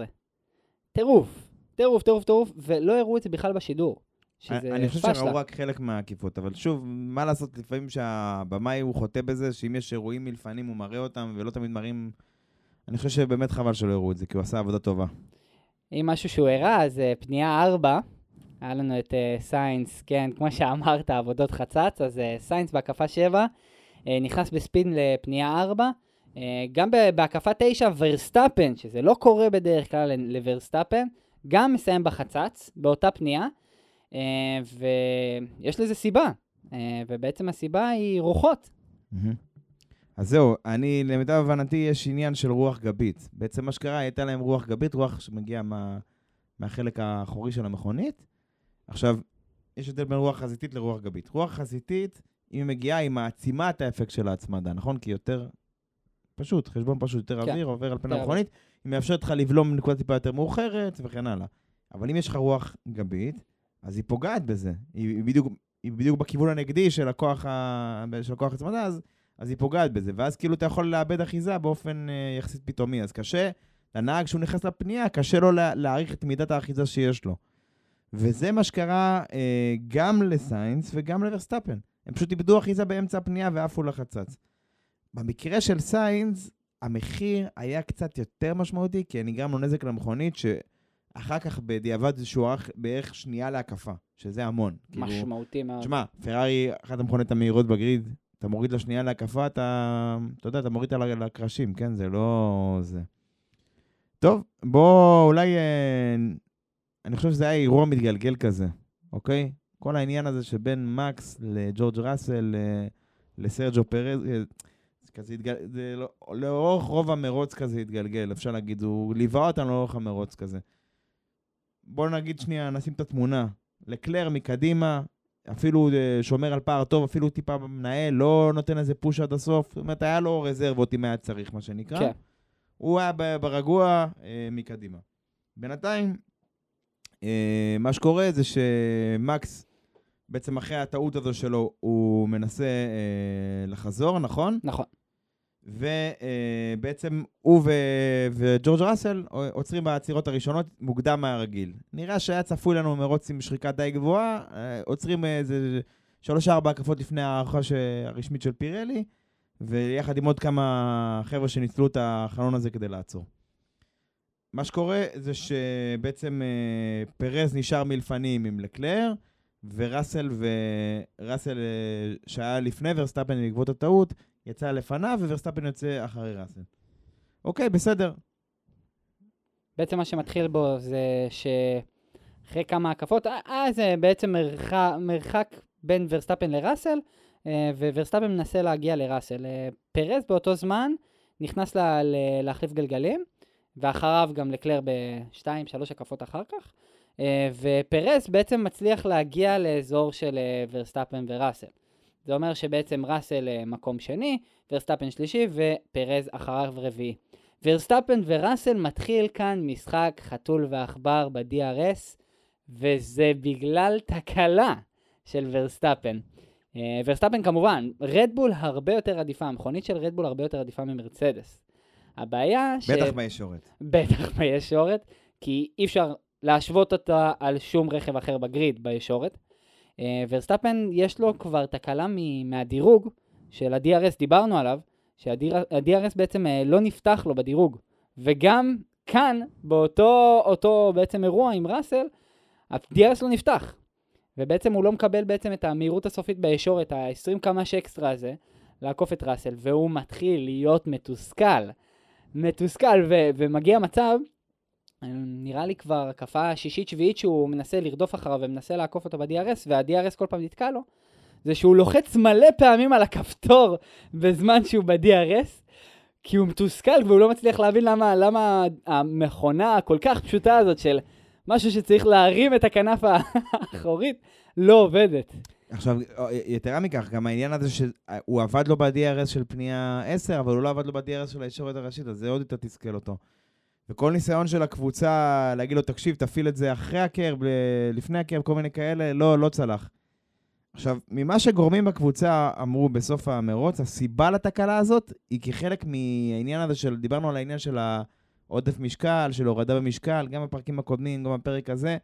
טירוף, טירוף, טירוף, טירוף, ולא הראו את זה בכלל בשידור. שזה אני חושב פשלה. שראו רק חלק מהעקיפות, אבל שוב, מה לעשות, לפעמים שהבמאי הוא חוטא בזה, שאם יש אירועים מלפנים הוא מראה אותם, ולא תמיד מראים... אני חושב שבאמת חבל שלא הראו את זה, כי הוא עשה עבודה טובה. אם משהו שהוא הראה, אז אה, פנייה 4, היה לנו את אה, סיינס, כן, כמו שאמרת, עבודות חצץ, אז אה, סיינס בהקפה 7, אה, נכנס בספין לפנייה 4, אה, גם בהקפה 9, ורסטאפן, שזה לא קורה בדרך כלל לוורסטאפן, גם מסיים בחצץ, באותה פנייה, אה, ויש לזה סיבה, אה, ובעצם הסיבה היא רוחות. אז זהו, אני, למיטב הבנתי, יש עניין של רוח גבית. בעצם מה שקרה, הייתה להם רוח גבית, רוח שמגיעה מה, מהחלק האחורי של המכונית. עכשיו, יש הבדל בין רוח חזיתית לרוח גבית. רוח חזיתית, אם היא מגיעה, היא מעצימה את האפקט של ההצמדה, נכון? כי יותר, פשוט, חשבון פשוט, יותר כן, אוויר עובר על פני המכונית, היא מאפשרת לך לבלום נקודה טיפה יותר מאוחרת וכן הלאה. אבל אם יש לך רוח גבית, אז היא פוגעת בזה. היא, היא, בדיוק, היא בדיוק בכיוון הנגדי של הכוח, ה... של הכוח הצמדה, אז, אז היא פוגעת בזה. ואז כאילו אתה יכול לאבד אחיזה באופן אה, יחסית פתאומי. אז קשה, לנהג כשהוא נכנס לפנייה, קשה לו לה, להעריך את מידת האחיזה שיש לו. וזה מה שקרה אה, גם לסיינס וגם לוורסטאפן. הם פשוט איבדו אחיזה באמצע הפנייה ועפו לחצץ. במקרה של סיינס, המחיר היה קצת יותר משמעותי, כי נגרם לו נזק למכונית, שאחר כך בדיעבד זה שוערך בערך שנייה להקפה, שזה המון. כאילו, משמעותי מאוד. תשמע, פרארי, אחת המכוניות המהירות ב grid, אתה מוריד לשנייה להקפה, אתה, אתה יודע, אתה מוריד אותה לקרשים, כן? זה לא זה. טוב, בוא אולי, אה, אני חושב שזה היה אירוע מתגלגל כזה, אוקיי? כל העניין הזה שבין מקס לג'ורג' ראסל, אה, לסרג'ו פרז, אה, זה כזה התגל... זה לא... לאורך רוב המרוץ כזה התגלגל, אפשר להגיד, הוא ליווה אותנו לאורך המרוץ כזה. בואו נגיד שנייה, נשים את התמונה. לקלר מקדימה, אפילו אה, שומר על פער טוב, אפילו טיפה מנהל, לא נותן איזה פוש עד הסוף. זאת אומרת, היה לו רזרבות אם היה צריך, מה שנקרא. כן. הוא היה ברגוע אה, מקדימה. בינתיים, מה שקורה זה שמקס, בעצם אחרי הטעות הזו שלו, הוא מנסה אה, לחזור, נכון? נכון. ובעצם הוא ו- וג'ורג' ראסל עוצרים בעצירות הראשונות מוקדם מהרגיל. נראה שהיה צפוי לנו מרוץ עם שחיקה די גבוהה, אה, עוצרים איזה שלוש-ארבע הקפות לפני ההערכה ש- הרשמית של פירלי, ויחד עם עוד כמה חבר'ה שניצלו את החלון הזה כדי לעצור. מה שקורה זה שבעצם אה, פרז נשאר מלפנים עם לקלר, וראסל, וראסל אה, שהיה לפני ורסטאפן בעקבות הטעות, יצא לפניו, וורסטאפן יוצא אחרי ראסל. אוקיי, בסדר. בעצם מה שמתחיל בו זה שאחרי כמה הקפות, אה, אה, זה בעצם מרחק, מרחק בין ורסטאפן לראסל, אה, וורסטאפן מנסה להגיע לראסל. אה, פרז באותו זמן נכנס לה, להחליף גלגלים, ואחריו גם לקלר בשתיים, שלוש הקפות אחר כך, אה, ופרז בעצם מצליח להגיע לאזור של אה, ורסטאפן וראסל. זה אומר שבעצם ראסל אה, מקום שני, ורסטאפן שלישי, ופרז אחריו רביעי. ורסטאפן וראסל מתחיל כאן משחק חתול ועכבר ב-DRS, וזה בגלל תקלה של ורסטאפן. ורסטאפן כמובן, רדבול הרבה יותר עדיפה, המכונית של רדבול הרבה יותר עדיפה ממרצדס. הבעיה ש... בטח בישורת. בטח בישורת, כי אי אפשר להשוות אותה על שום רכב אחר ב grid בישורת. אה, ורסטאפן יש לו כבר תקלה מ- מהדירוג של ה-DRS, דיברנו עליו, שה-DRS בעצם אה, לא נפתח לו בדירוג. וגם כאן, באותו אותו בעצם אירוע עם ראסל, ה-DRS לא נפתח. ובעצם הוא לא מקבל בעצם את המהירות הסופית בישורת, ה-20 קמ"ש אקסטרה הזה, לעקוף את ראסל, והוא מתחיל להיות מתוסכל. מתוסכל, ו- ומגיע מצב, אה, נראה לי כבר הקפה השישית-שביעית שהוא מנסה לרדוף אחריו ומנסה לעקוף אותו ב-DRS, וה-DRS כל פעם נתקע לו, זה שהוא לוחץ מלא פעמים על הכפתור בזמן שהוא ב-DRS, כי הוא מתוסכל והוא לא מצליח להבין למה, למה המכונה הכל כך פשוטה הזאת של משהו שצריך להרים את הכנף האחורית לא עובדת. עכשיו, יתרה מכך, גם העניין הזה שהוא עבד לו ב-DRS של פנייה 10, אבל הוא לא עבד לו ב-DRS של הישורת הראשית, אז זה עוד יותר תסכל אותו. וכל ניסיון של הקבוצה להגיד לו, תקשיב, תפעיל את זה אחרי הקרב, לפני הקרב, כל מיני כאלה, לא, לא צלח. עכשיו, ממה שגורמים בקבוצה אמרו בסוף המרוץ, הסיבה לתקלה הזאת היא כחלק מהעניין הזה של, דיברנו על העניין של העודף משקל, של הורדה במשקל, גם בפרקים הקודמים, גם בפרק הזה.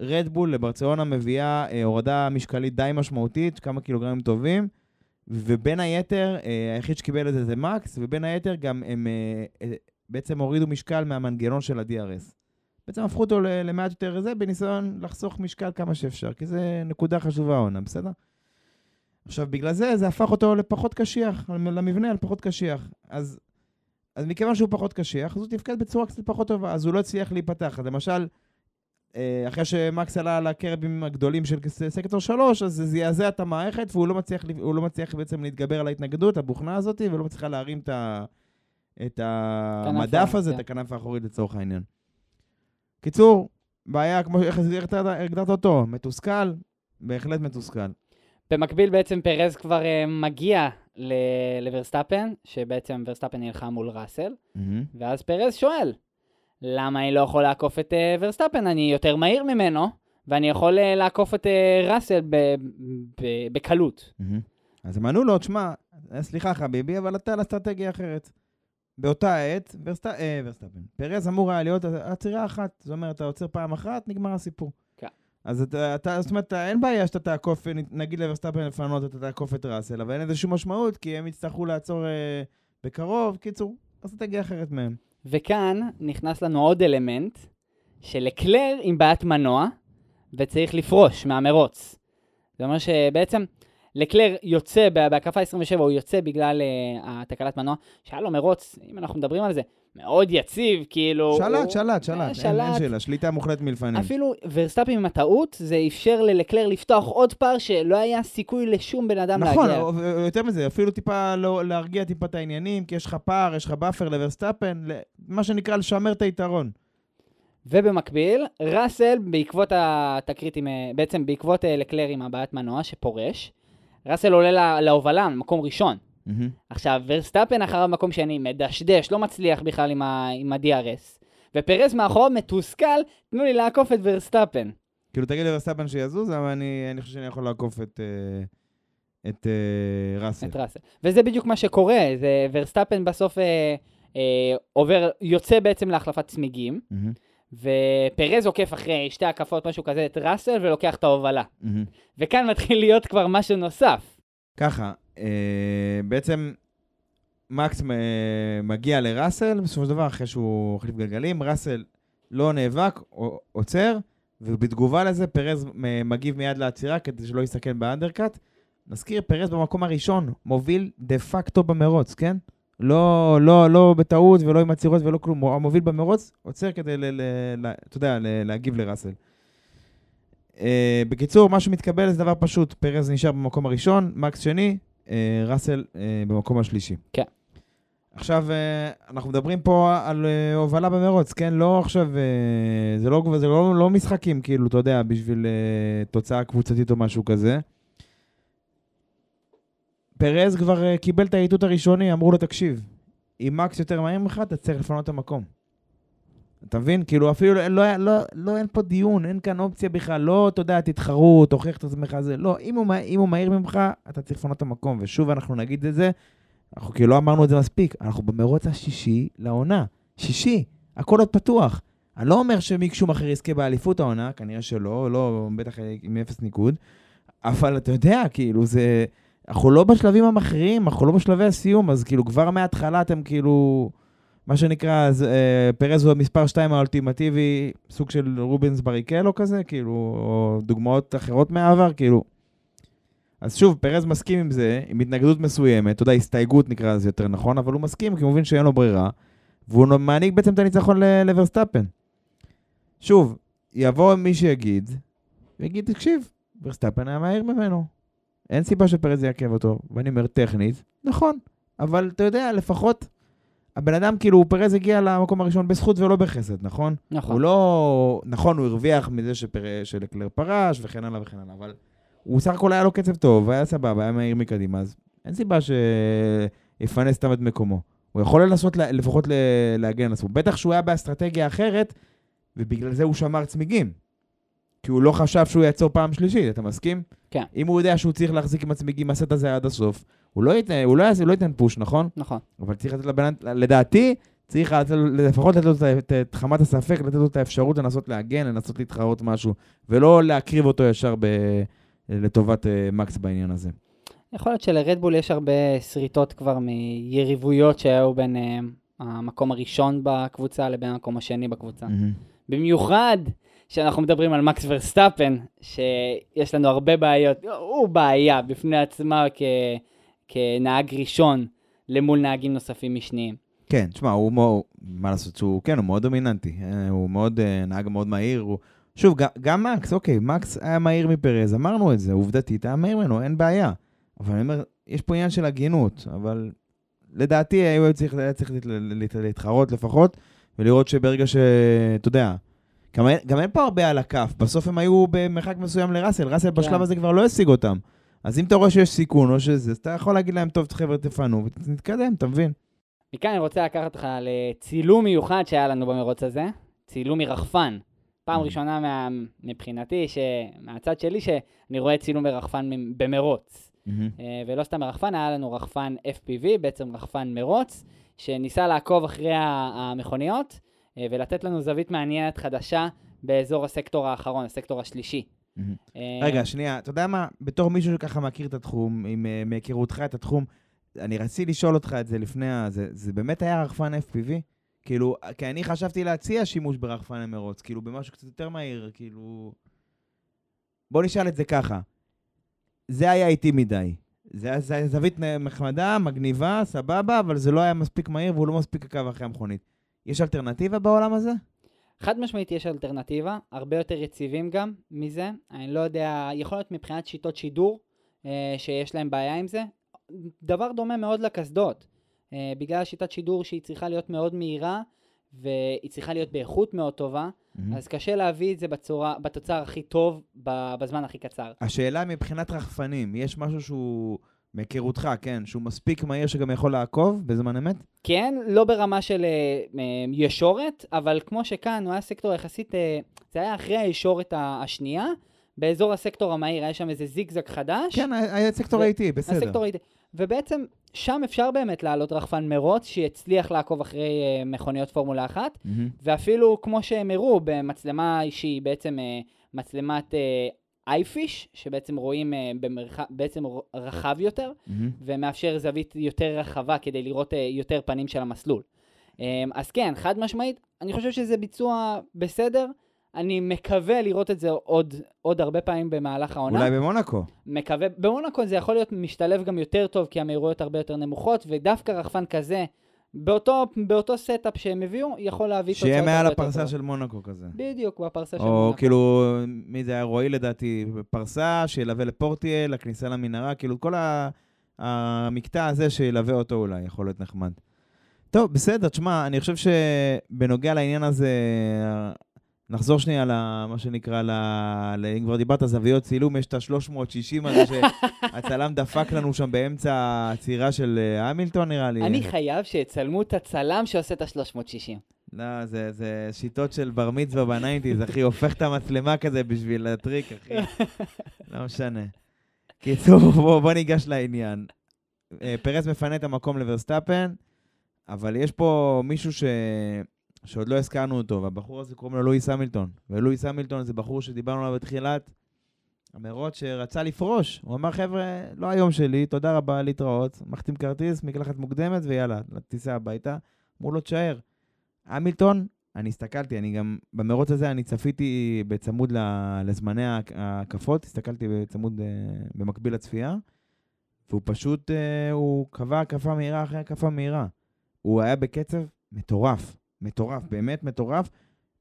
רדבול לברצלונה מביאה אה, הורדה משקלית די משמעותית, כמה קילוגרמים טובים, ובין היתר, אה, היחיד שקיבל את זה זה מקס, ובין היתר גם הם אה, אה, בעצם הורידו משקל מהמנגנון של ה-DRS. בעצם הפכו אותו למעט יותר זה, בניסיון לחסוך משקל כמה שאפשר, כי זה נקודה חשובה העונה, בסדר? עכשיו, בגלל זה, זה הפך אותו לפחות קשיח, למבנה לפחות קשיח. אז, אז מכיוון שהוא פחות קשיח, אז הוא תפקד בצורה קצת פחות טובה, אז הוא לא הצליח להיפתח. למשל, אחרי שמקס עלה על הקרבים הגדולים של סקטור 3, אז זה זעזע את המערכת, והוא לא מצליח, לא מצליח בעצם להתגבר על ההתנגדות, הבוכנה הזאת, ולא מצליחה להרים את, ה, את המדף הזה, את הכנף האחורית לצורך העניין. קיצור, בעיה, כמו איך הגדרת אותו, מתוסכל, בהחלט מתוסכל. במקביל בעצם פרז כבר uh, מגיע לוורסטאפן, שבעצם ורסטאפן נלחם מול ראסל, mm-hmm. ואז פרז שואל, למה אני לא יכול לעקוף את uh, ורסטאפן? אני יותר מהיר ממנו, ואני יכול uh, לעקוף את uh, ראסל בקלות. אז הם ענו לו, תשמע, סליחה חביבי, אבל אתה על אסטרטגיה אחרת. באותה עת, ורסט... אה, ורסטאפן, פרז אמור היה להיות עצירה אחת. זאת אומרת, אתה עוצר פעם אחת, נגמר הסיפור. כן. אז אתה, אתה, זאת אומרת, אין בעיה שאתה תעקוף, נגיד לוורסטאפן לפנות, אתה תעקוף את ראסל, אבל אין לזה שום משמעות, כי הם יצטרכו לעצור אה, בקרוב. קיצור, אז אתה תגיע אחרת מהם. וכאן נכנס לנו עוד אלמנט, שלקלר עם בעיית מנוע, וצריך לפרוש מהמרוץ. זה אומר שבעצם לקלר יוצא, בהקפה 27 הוא יוצא בגלל uh, התקלת מנוע, שהיה לו מרוץ, אם אנחנו מדברים על זה, מאוד יציב, כאילו... שלט, הוא- שלט, אה, שלט, אין- אין שלט. שאלה, שליטה מוחלטת מלפנים. אפילו ורסטאפן עם הטעות, זה אפשר ללקלר לפתוח עוד פער שלא היה סיכוי לשום בן אדם נכון, להגיע. או- יותר מזה, אפילו טיפה לא- להרגיע טיפה את העניינים, כי יש לך פער, יש לך buffer לוורסטאפן, מה שנקרא לשמר את היתרון. ובמקביל, ראסל, בעקבות התקרית עם, אה, בעצם בעקבות לקלר עם הבעיית מנוע שפורש, ראסל עולה לה- להובלה, מקום ראשון. עכשיו, ורסטאפן אחריו מקום שני, מדשדש, לא מצליח בכלל עם, ה- עם ה-DRS. ופרז מאחוריו מתוסכל, תנו לי לעקוף את ורסטאפן. כאילו, תגיד לוורסטאפן שיזוז, אבל אני אני חושב שאני יכול לעקוף את... אה, את אה, ראסל. את ראסל. וזה בדיוק מה שקורה, זה ורסטאפן בסוף אה, אה, עובר, יוצא בעצם להחלפת צמיגים, מהמם, ופרז עוקף אחרי שתי הקפות, משהו כזה, את ראסל, ולוקח את ההובלה. מהמם. וכאן מתחיל להיות כבר משהו נוסף. ככה, אה, בעצם מקס אה, מגיע לראסל, בסופו של דבר, אחרי שהוא החליף גלגלים, ראסל לא נאבק, עוצר, ובתגובה לזה פרז מ- מגיב מיד לעצירה כדי שלא יסתכן באנדרקאט. נזכיר, פרז במקום הראשון, מוביל דה פקטו במרוץ, כן? לא, לא, לא בטעות ולא עם עצירות ולא כלום, המוביל במרוץ, עוצר כדי, ל, ל, ל, אתה יודע, ל, להגיב לראסל. Uh, בקיצור, מה שמתקבל זה דבר פשוט, פרז נשאר במקום הראשון, מקס שני, uh, ראסל uh, במקום השלישי. כן. עכשיו, uh, אנחנו מדברים פה על uh, הובלה במרוץ, כן? לא עכשיו, uh, זה, לא, זה לא, לא משחקים, כאילו, אתה יודע, בשביל uh, תוצאה קבוצתית או משהו כזה. פרז כבר uh, קיבל את האיתות הראשוני, אמרו לו, תקשיב, אם מקס יותר מהר ממך, אתה צריך לפנות את המקום. אתה מבין? כאילו, אפילו לא, לא, לא, לא, אין פה דיון, אין כאן אופציה בכלל. לא, אתה יודע, תתחרו, תוכיח את עצמך, זה. לא, אם הוא, אם הוא מהיר ממך, אתה צריך לפנות את המקום. ושוב, אנחנו נגיד את זה, אנחנו כאילו לא אמרנו את זה מספיק, אנחנו במרוץ השישי לעונה. שישי, הכל עוד פתוח. אני לא אומר שמישהו אחר יזכה באליפות העונה, כנראה שלא, לא, בטח עם אפס ניקוד, אבל אתה יודע, כאילו, זה... אנחנו לא בשלבים המכריעים, אנחנו לא בשלבי הסיום, אז כאילו, כבר מההתחלה אתם כאילו... מה שנקרא, אז, אה, פרז הוא המספר 2 האולטימטיבי, סוג של רובנס בריקלו כזה, כאילו, או דוגמאות אחרות מהעבר, כאילו. אז שוב, פרז מסכים עם זה, עם התנגדות מסוימת, אתה יודע, הסתייגות נקרא לזה יותר נכון, אבל הוא מסכים, כי הוא מבין שאין לו ברירה, והוא מעניק בעצם את הניצחון ל- לוורסטאפן. שוב, יבוא מי שיגיד, ויגיד, תקשיב, ורסטאפן היה מהיר ממנו. אין סיבה שפרז יעכב אותו. ואני אומר, טכנית, נכון, אבל אתה יודע, לפחות... הבן אדם, כאילו, פרז הגיע למקום הראשון בזכות ולא בחסד, נכון? נכון. הוא לא... נכון, הוא הרוויח מזה שפר... שלקלר פרש וכן הלאה וכן הלאה, אבל הוא סך הכל היה לו קצב טוב, היה סבבה, היה מהיר מקדימה, אז אין סיבה שיפנה סתם את מקומו. הוא יכול לנסות לה... לפחות ל... להגן על עצמו. בטח שהוא היה באסטרטגיה אחרת, ובגלל זה הוא שמר צמיגים. כי הוא לא חשב שהוא יעצור פעם שלישית, אתה מסכים? כן. אם הוא יודע שהוא צריך להחזיק עם הצמיגים הסט הזה עד הסוף, הוא לא ייתן, הוא לא, יעשה, הוא לא ייתן פוש, נכון? נכון. אבל צריך לתת לבן לדעתי, צריך לפחות לתת לו את- חמת הספק, לתת לו את האפשרות לנסות להגן, לנסות להתחרות משהו, ולא להקריב אותו ישר ב... לטובת אה, מקס בעניין הזה. יכול להיות שלרדבול יש הרבה שריטות כבר מיריבויות שהיו בין אה, המקום הראשון בקבוצה לבין המקום השני בקבוצה. במיוחד שאנחנו מדברים על מקס ורסטאפן, שיש לנו הרבה בעיות, הוא בעיה בפני עצמה כ... כנהג ראשון למול נהגים נוספים משניים. כן, תשמע, הוא מאוד, מה לעשות, שהוא, כן, הוא מאוד דומיננטי, אה, הוא מאוד, אה, נהג מאוד מהיר, הוא... שוב, גם, גם מקס, אוקיי, מקס היה מהיר מפרז, אמרנו את זה, עובדתית, היה מהיר ממנו, אין בעיה. אבל אני אומר, יש פה עניין של הגינות, אבל לדעתי היו צריך, היה צריך להת- להת- להתחרות לפחות, ולראות שברגע ש... אתה יודע, גם, גם אין פה הרבה על הכף, בסוף הם היו במרחק מסוים לראסל, ראסל בשלב הזה כבר לא השיג אותם. אז אם אתה רואה שיש סיכון או שזה, אז אתה יכול להגיד להם, טוב, חבר'ה, תפנו, ונתקדם, אתה מבין? מכאן אני רוצה לקחת אותך לצילום מיוחד שהיה לנו במרוץ הזה, צילום מרחפן. פעם Mhm. ראשונה מה, מבחינתי, ש... מהצד שלי, שאני רואה צילום מרחפן במרוץ. אה, ולא סתם רחפן, היה לנו רחפן FPV, בעצם רחפן מרוץ, שניסה לעקוב אחרי המכוניות ולתת לנו זווית מעניינת חדשה באזור הסקטור האחרון, הסקטור השלישי. אה, רגע, שנייה, אתה יודע מה? בתור מישהו שככה מכיר את התחום, עם, אה, מהיכרותך את התחום, אני רציתי לשאול אותך את זה לפני ה... זה, זה באמת היה רחפן FPV? כאילו, כי אני חשבתי להציע שימוש ברחפן למרוץ, כאילו, במשהו קצת יותר מהיר, כאילו... בוא נשאל את זה ככה. זה היה איטי מדי. זה היה זווית נחמדה, מגניבה, סבבה, אבל זה לא היה מספיק מהיר והוא לא מספיק עקב אחרי המכונית. יש אלטרנטיבה בעולם הזה? חד משמעית יש אלטרנטיבה, הרבה יותר יציבים גם מזה. אני לא יודע, יכול להיות מבחינת שיטות שידור אה, שיש להם בעיה עם זה. דבר דומה מאוד לקסדות. אה, בגלל שיטת שידור שהיא צריכה להיות מאוד מהירה, והיא צריכה להיות באיכות מאוד טובה, מהמם. אז קשה להביא את זה בצורה, בתוצר הכי טוב, בזמן הכי קצר. השאלה מבחינת רחפנים, יש משהו שהוא, מהיכרותך, כן, שהוא מספיק מהיר שגם יכול לעקוב בזמן אמת? כן, לא ברמה של אה, אה, ישורת, אבל כמו שכאן, הוא היה סקטור יחסית, אה, זה היה אחרי הישורת השנייה, באזור הסקטור המהיר, היה שם איזה זיגזג חדש. כן, היה סקטור איטי, בסדר. הסקטור איטי. ובעצם, שם אפשר באמת לעלות רחפן מרוץ שיצליח לעקוב אחרי אה, מכוניות פורמולה אחת, מהמם. ואפילו כמו שהם הראו במצלמה שהיא בעצם אה, מצלמת אייפיש, שבעצם רואים אה, במרחב, בעצם רחב יותר, מהמם. ומאפשר זווית יותר רחבה כדי לראות אה, יותר פנים של המסלול. אה, אז כן, חד משמעית, אני חושב שזה ביצוע בסדר. אני מקווה לראות את זה עוד, עוד הרבה פעמים במהלך העונה. אולי במונקו. מקווה, במונקו זה יכול להיות משתלב גם יותר טוב, כי המהירויות הרבה יותר נמוכות, ודווקא רחפן כזה, באותו, באותו סטאפ שהם הביאו, יכול להביא תוצאות שיהיה מעל הפרסה. של מונקו כזה. בדיוק, בפרסה של או מונקו. כאילו, מי זה היה רועי לדעתי, פרסה, שילווה לפורטיאל, לכניסה למנהרה, כאילו כל ה- המקטע הזה שילווה אותו אולי, יכול להיות נחמד. טוב, בסדר, תשמע, אני חושב שבנוגע לעניין הזה, נחזור שנייה למה שנקרא, ל... ל... אם כבר דיברת זוויות צילום, יש את ה-360 הזה שהצלם דפק לנו שם באמצע העצירה של אה, המילטון נראה לי. אני חייב שיצלמו את הצלם שעושה את ה-360. לא, זה, זה שיטות של בר מצווה ב nineties, אחי, הופך את המצלמה כזה בשביל הטריק, אחי. לא משנה. קיצור, בוא, בוא ניגש לעניין. אה, פרס מפנה את המקום לוורסטאפן, אבל יש פה מישהו ש... שעוד לא הזכרנו אותו, והבחור הזה קוראים לו לואיס המילטון. ולואיס המילטון זה בחור שדיברנו עליו בתחילת המרוץ שרצה לפרוש. הוא אמר, חבר'ה, לא היום שלי, תודה רבה, להתראות. מחתים כרטיס, מקלחת מוקדמת, ויאללה, תיסע הביתה. אמרו לו, תשאר. המילטון, אני הסתכלתי, אני גם, במרוץ הזה אני צפיתי בצמוד לזמני ההק- ההקפות, הסתכלתי בצמוד, אה, במקביל לצפייה, והוא פשוט, אה, הוא קבע הקפה מהירה אחרי הקפה מהירה. הוא היה בקצב מטורף, מטורף, באמת מטורף.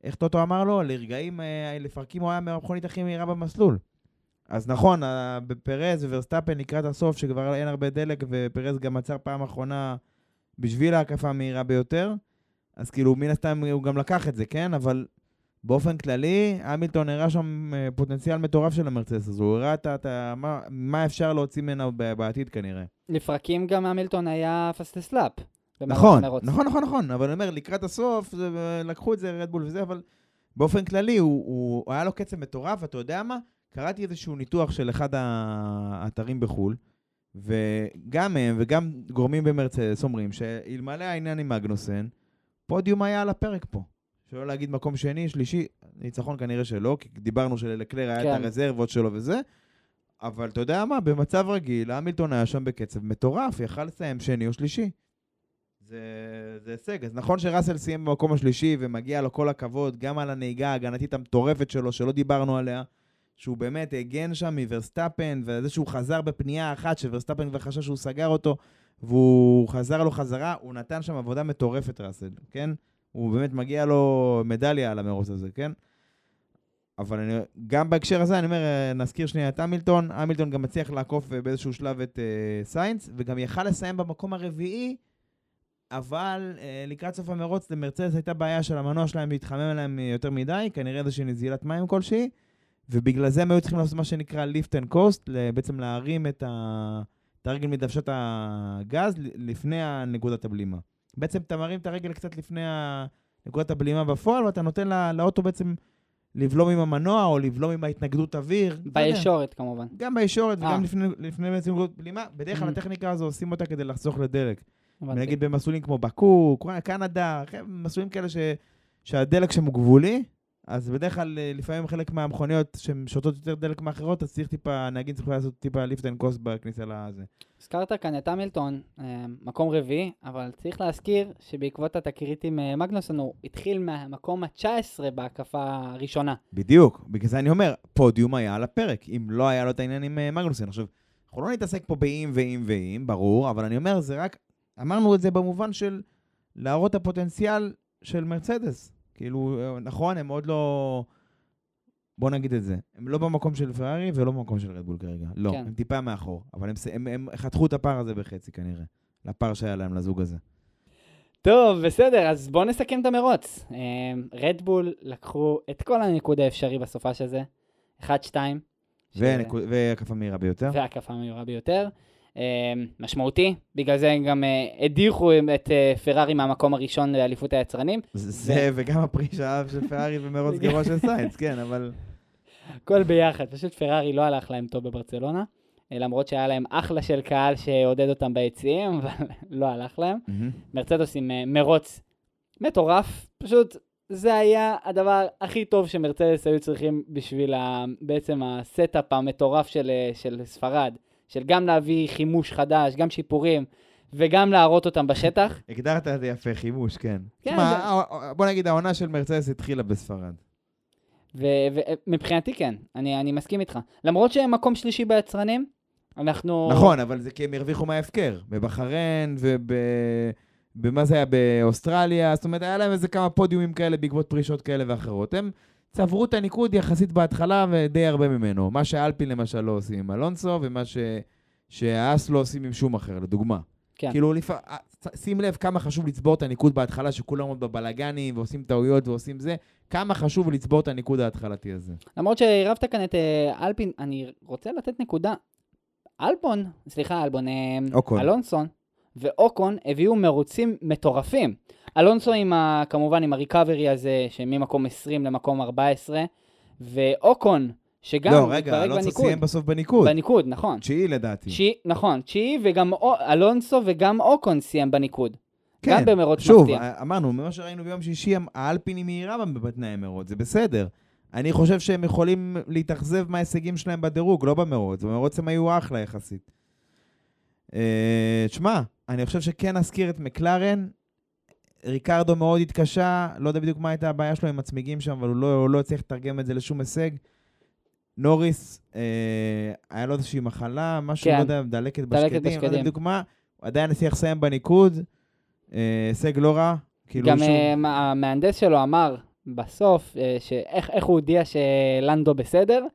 איך טוטו אמר לו? לרגעים, אה, לפרקים הוא היה מהמכונית הכי מהירה במסלול. אז נכון, ה- בפרז וורסטאפן לקראת הסוף, שכבר אין הרבה דלק, ופרז גם עצר פעם אחרונה בשביל ההקפה המהירה ביותר, אז כאילו, מן הסתם הוא גם לקח את זה, כן? אבל באופן כללי, המילטון הראה שם אה, פוטנציאל מטורף של המרצדס הזו. הוא הראה את ה-. מה- מה אפשר להוציא ממנו ב- בעתיד כנראה. לפרקים גם המילטון היה פסטס לאפ. נכון, נכון, נכון, נכון, אבל אני אומר, לקראת הסוף, זה, לקחו את זה רדבול וזה, אבל באופן כללי, הוא, הוא, הוא היה לו קצב מטורף, אתה יודע מה? קראתי איזשהו ניתוח של אחד האתרים בחו"ל, וגם הם וגם גורמים במרצדס אומרים שאלמלא העניין עם מגנוסן, פודיום היה על הפרק פה. שלא להגיד מקום שני, שלישי, ניצחון כנראה שלא, כי דיברנו שלקלר היה כן. את הרזרבות שלו וזה, אבל אתה יודע מה, במצב רגיל, המילטון היה שם בקצב מטורף, יכל לסיים שני או שלישי. זה, זה הישג. אז נכון שראסל סיים במקום השלישי ומגיע לו כל הכבוד, גם על הנהיגה ההגנתית המטורפת שלו, שלא דיברנו עליה, שהוא באמת הגן שם מוורסטאפן, וזה שהוא חזר בפנייה אחת, שוורסטאפן כבר חשב שהוא סגר אותו, והוא חזר לו חזרה, הוא נתן שם עבודה מטורפת, ראסל, כן? הוא באמת מגיע לו מדליה על המרוץ הזה, כן? אבל אני, גם בהקשר הזה, אני אומר, נזכיר שנייה את המילטון. המילטון גם מצליח לעקוף אה, באיזשהו שלב את אה, סיינס, וגם יכל לסיים במקום הרביעי, אבל אה, לקראת סוף המרוץ למרצדס הייתה בעיה של המנוע שלהם להתחמם להם יותר מדי, כנראה איזושהי נזילת מים כלשהי, ובגלל זה הם היו צריכים לעשות מה שנקרא lift and coast, בעצם להרים את, ה... את הרגל מדוושת הגז לפני נקודת הבלימה. בעצם אתה מרים את הרגל קצת לפני נקודת הבלימה בפועל, ואתה נותן לא, לאוטו בעצם לבלום עם המנוע, או לבלום עם ההתנגדות אוויר. יודע. בישורת כמובן. גם בישורת אה. וגם לפני, לפני בעצם נקודת בלימה. בדרך כלל Mhm. הטכניקה הזו עושים אותה כדי לחסוך לדלק. נגיד במסלולים כמו באקו, קנדה, מסלולים כאלה ש, שהדלק שם הוא גבולי, אז בדרך כלל, אה, לפעמים חלק מהמכוניות שהן שותות יותר דלק מאחרות, אז צריך טיפה, הנהגים צריכים לעשות טיפה lift and coast בכניסה לזה. הזכרת כאן את המילטון, אה, מקום רביעי, אבל צריך להזכיר שבעקבות התקרית עם אה, מגנוסון הוא התחיל מהמקום ה-19 בהקפה הראשונה. בדיוק, בגלל זה אני אומר, פודיום היה על הפרק, אם לא היה לו את העניין עם מגנוסון. עכשיו, אנחנו לא נתעסק פה באם ואם ואם, ברור, אבל אני אומר, זה רק, אמרנו את זה במובן של להראות את הפוטנציאל של מרצדס. כאילו, אה, נכון, הם עוד לא... בוא נגיד את זה. הם לא במקום של פרארי ולא במקום של רדבול כרגע. לא, כן. הם טיפה מאחור. אבל הם, הם, הם חתכו את הפער הזה בחצי כנראה. לפער שהיה להם, לזוג הזה. טוב, בסדר, אז בואו נסכם את המרוץ. רדבול לקחו את כל הניקוד האפשרי בסופה של זה, 1-2. ונקו- והקפה מהירה ביותר. וההקפה המהירה ביותר. אה, משמעותי, בגלל זה הם גם אה, הדיחו את אה, פרארי מהמקום הראשון לאליפות היצרנים. זה, וגם הפרי שאהב של פרארי ומרוץ גרוע של סיינס, כן, אבל... הכל ביחד, פשוט פרארי לא הלך להם טוב בברצלונה, למרות שהיה להם אחלה של קהל שעודד אותם ביציעים, אבל לא הלך להם. מרצדס עם מרוץ מטורף, פשוט זה היה הדבר הכי טוב שמרצדס היו צריכים בשביל ה, בעצם ה setup המטורף של, של ספרד, של גם להביא חימוש חדש, גם שיפורים, וגם להראות אותם בשטח. הגדרת את זה יפה, חימוש, כן. כן, תשמע, זה- בוא נגיד, העונה של מרצדס התחילה בספרד. ומבחינתי כן, אני, אני מסכים איתך. למרות שהם מקום שלישי ביצרנים, אנחנו... נכון, אבל זה כי הם הרוויחו מההפקר. בבחריין וב... במה זה היה? באוסטרליה, זאת אומרת, היה להם איזה כמה פודיומים כאלה בעקבות פרישות כאלה ואחרות. הם צברו את הניקוד יחסית בהתחלה ודי הרבה ממנו. מה שאלפין למשל לא עושים עם אלונסו, ומה ש... שהאס לא עושים עם שום אחר, לדוגמה. כן. כאילו, לפ... שים לב כמה חשוב לצבור את הניקוד בהתחלה, שכולם עוד בבלגנים ועושים טעויות ועושים זה, כמה חשוב לצבור את הניקוד ההתחלתי הזה. למרות שעירבת כאן את אה, אלפין, אני רוצה לתת נקודה. אלבון, סליחה, אלבון, אה, אוקון. אלונסון ואוקון הביאו מרוצים מטורפים. אלונסו עם ה, כמובן עם הריקאברי הזה, שממקום 20 למקום 14, ואוקון, שגם לא, רגע, אלונסו בניקוד. סיים בסוף בניקוד. בניקוד, נכון. תשיעי לדעתי. תשיעי, נכון, תשיעי וגם אלונסו וגם אוקון סיים בניקוד. גם במרוץ כן, שוב, מפתיע. אמרנו, ממה שראינו ביום שישי, האלפין היא מהירה בתנאי המרוץ, זה בסדר. אני חושב שהם יכולים להתאכזב מההישגים שלהם בדירוג, לא במרוץ. במרוץ הם היו אחלה יחסית. אה, תשמע, אני חושב שכן נזכיר את מקלרן. ריקרדו מאוד התקשה, לא יודע בדיוק מה הייתה הבעיה שלו עם הצמיגים שם, אבל הוא לא, הוא לא הצליח לתרגם את זה לשום הישג. נוריס, אה, היה לו איזושהי מחלה, משהו, כן. לא יודע, דלקת דלקת בשקדים, לא יודע בשקדים. בדיוק מה. הוא עדיין הצליח לסיים בניקוד, אה, הישג לא רע. כאילו, גם שוב, אה, מה- המהנדס שלו אמר בסוף, אה, שאיך איך הוא הודיע שלנדו בסדר,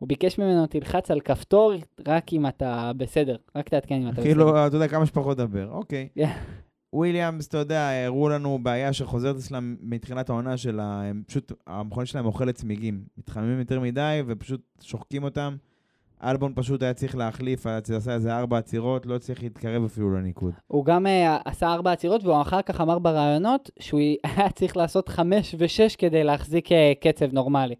הוא ביקש ממנו תלחץ על כפתור רק אם אתה בסדר, רק תעדכן אם אתה בסדר. כאילו, אתה יודע, כמה שפחות לדבר, אוקיי. כן. וויליאמס, אתה יודע, הראו לנו בעיה שחוזרת אצלם מתחילת העונה שלה, הם פשוט, המכונית שלהם אוכלת צמיגים. מתחממים יותר מדי ופשוט שוחקים אותם. אלבון פשוט היה צריך להחליף, היה צריך לעשות איזה ארבע עצירות, לא הצליח להתקרב אפילו לניקוד. הוא גם אה, עשה ארבע עצירות, והוא אחר כך אמר בראיונות שהוא היה צריך לעשות חמש ושש כדי להחזיק אה, קצב נורמלי.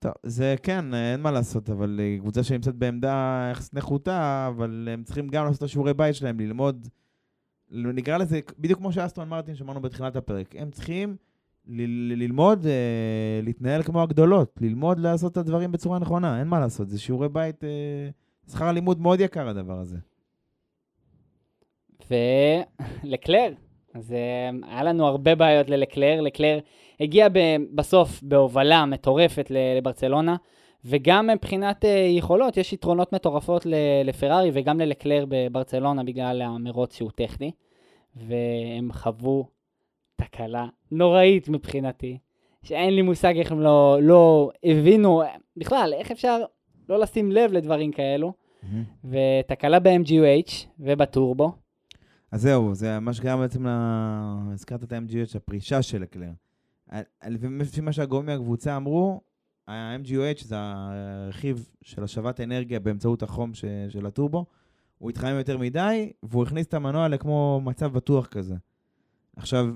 טוב, זה כן, אין מה לעשות, אבל אה, קבוצה שנמצאת בעמדה יחסית נחותה, אבל הם צריכים גם לעשות את השיעורי בית שלהם, ללמוד, נקרא לזה, בדיוק כמו שאסטון מרטין שאמרנו בתחילת הפרק, הם צריכים ללמוד, אה, להתנהל כמו הגדולות, ללמוד לעשות את הדברים בצורה נכונה, אין מה לעשות, זה שיעורי בית, אה, שכר הלימוד מאוד יקר הדבר הזה. ולקלר, אז אה, היה לנו הרבה בעיות ללקלר, לקלר הגיע ב- בסוף בהובלה מטורפת לברצלונה, וגם מבחינת אה, יכולות, יש יתרונות מטורפות לפרארי וגם ללקלר בברצלונה בגלל המרוץ שהוא טכני, והם חוו תקלה נוראית מבחינתי, שאין לי מושג איך הם לא, לא הבינו, בכלל, איך אפשר לא לשים לב לדברים כאלו, ותקלה ב-MGUH ובטורבו. אז זהו, זה מה שגרם בעצם, ל... הזכרת את ה-MGH, הפרישה של הקלר. לפי מה שהגורמים מהקבוצה אמרו, ה-MGOH זה הרכיב של השבת אנרגיה באמצעות החום ש... של הטורבו. הוא התחמם יותר מדי, והוא הכניס את המנוע לכמו מצב בטוח כזה. עכשיו,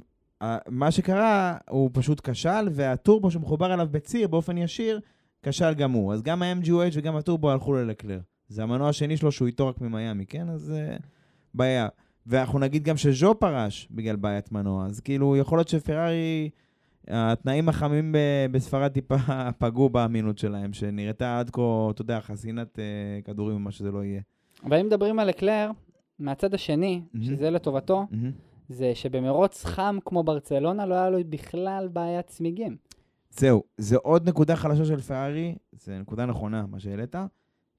מה שקרה, הוא פשוט כשל, והטורבו שמחובר אליו בציר באופן ישיר, כשל גם הוא. אז גם ה-MGOH וגם הטורבו הלכו ללקלר. זה המנוע השני שלו שהוא איתו רק ממיאמי, כן? אז uh, בעיה. ואנחנו נגיד גם שז'ו פרש בגלל בעיית מנוע, אז כאילו יכול להיות שפרארי התנאים החמים בספרד טיפה פגעו באמינות שלהם, שנראתה עד כה, אתה יודע, חסינת אה, כדורים או מה שזה לא יהיה. אבל אם מדברים על אקלר, מהצד השני, מהמם. שזה לטובתו, זה שבמרוץ חם כמו ברצלונה לא היה לו בכלל בעיית צמיגים. זהו, זה עוד נקודה חלשה של פרארי, זה נקודה נכונה, מה שהעלית.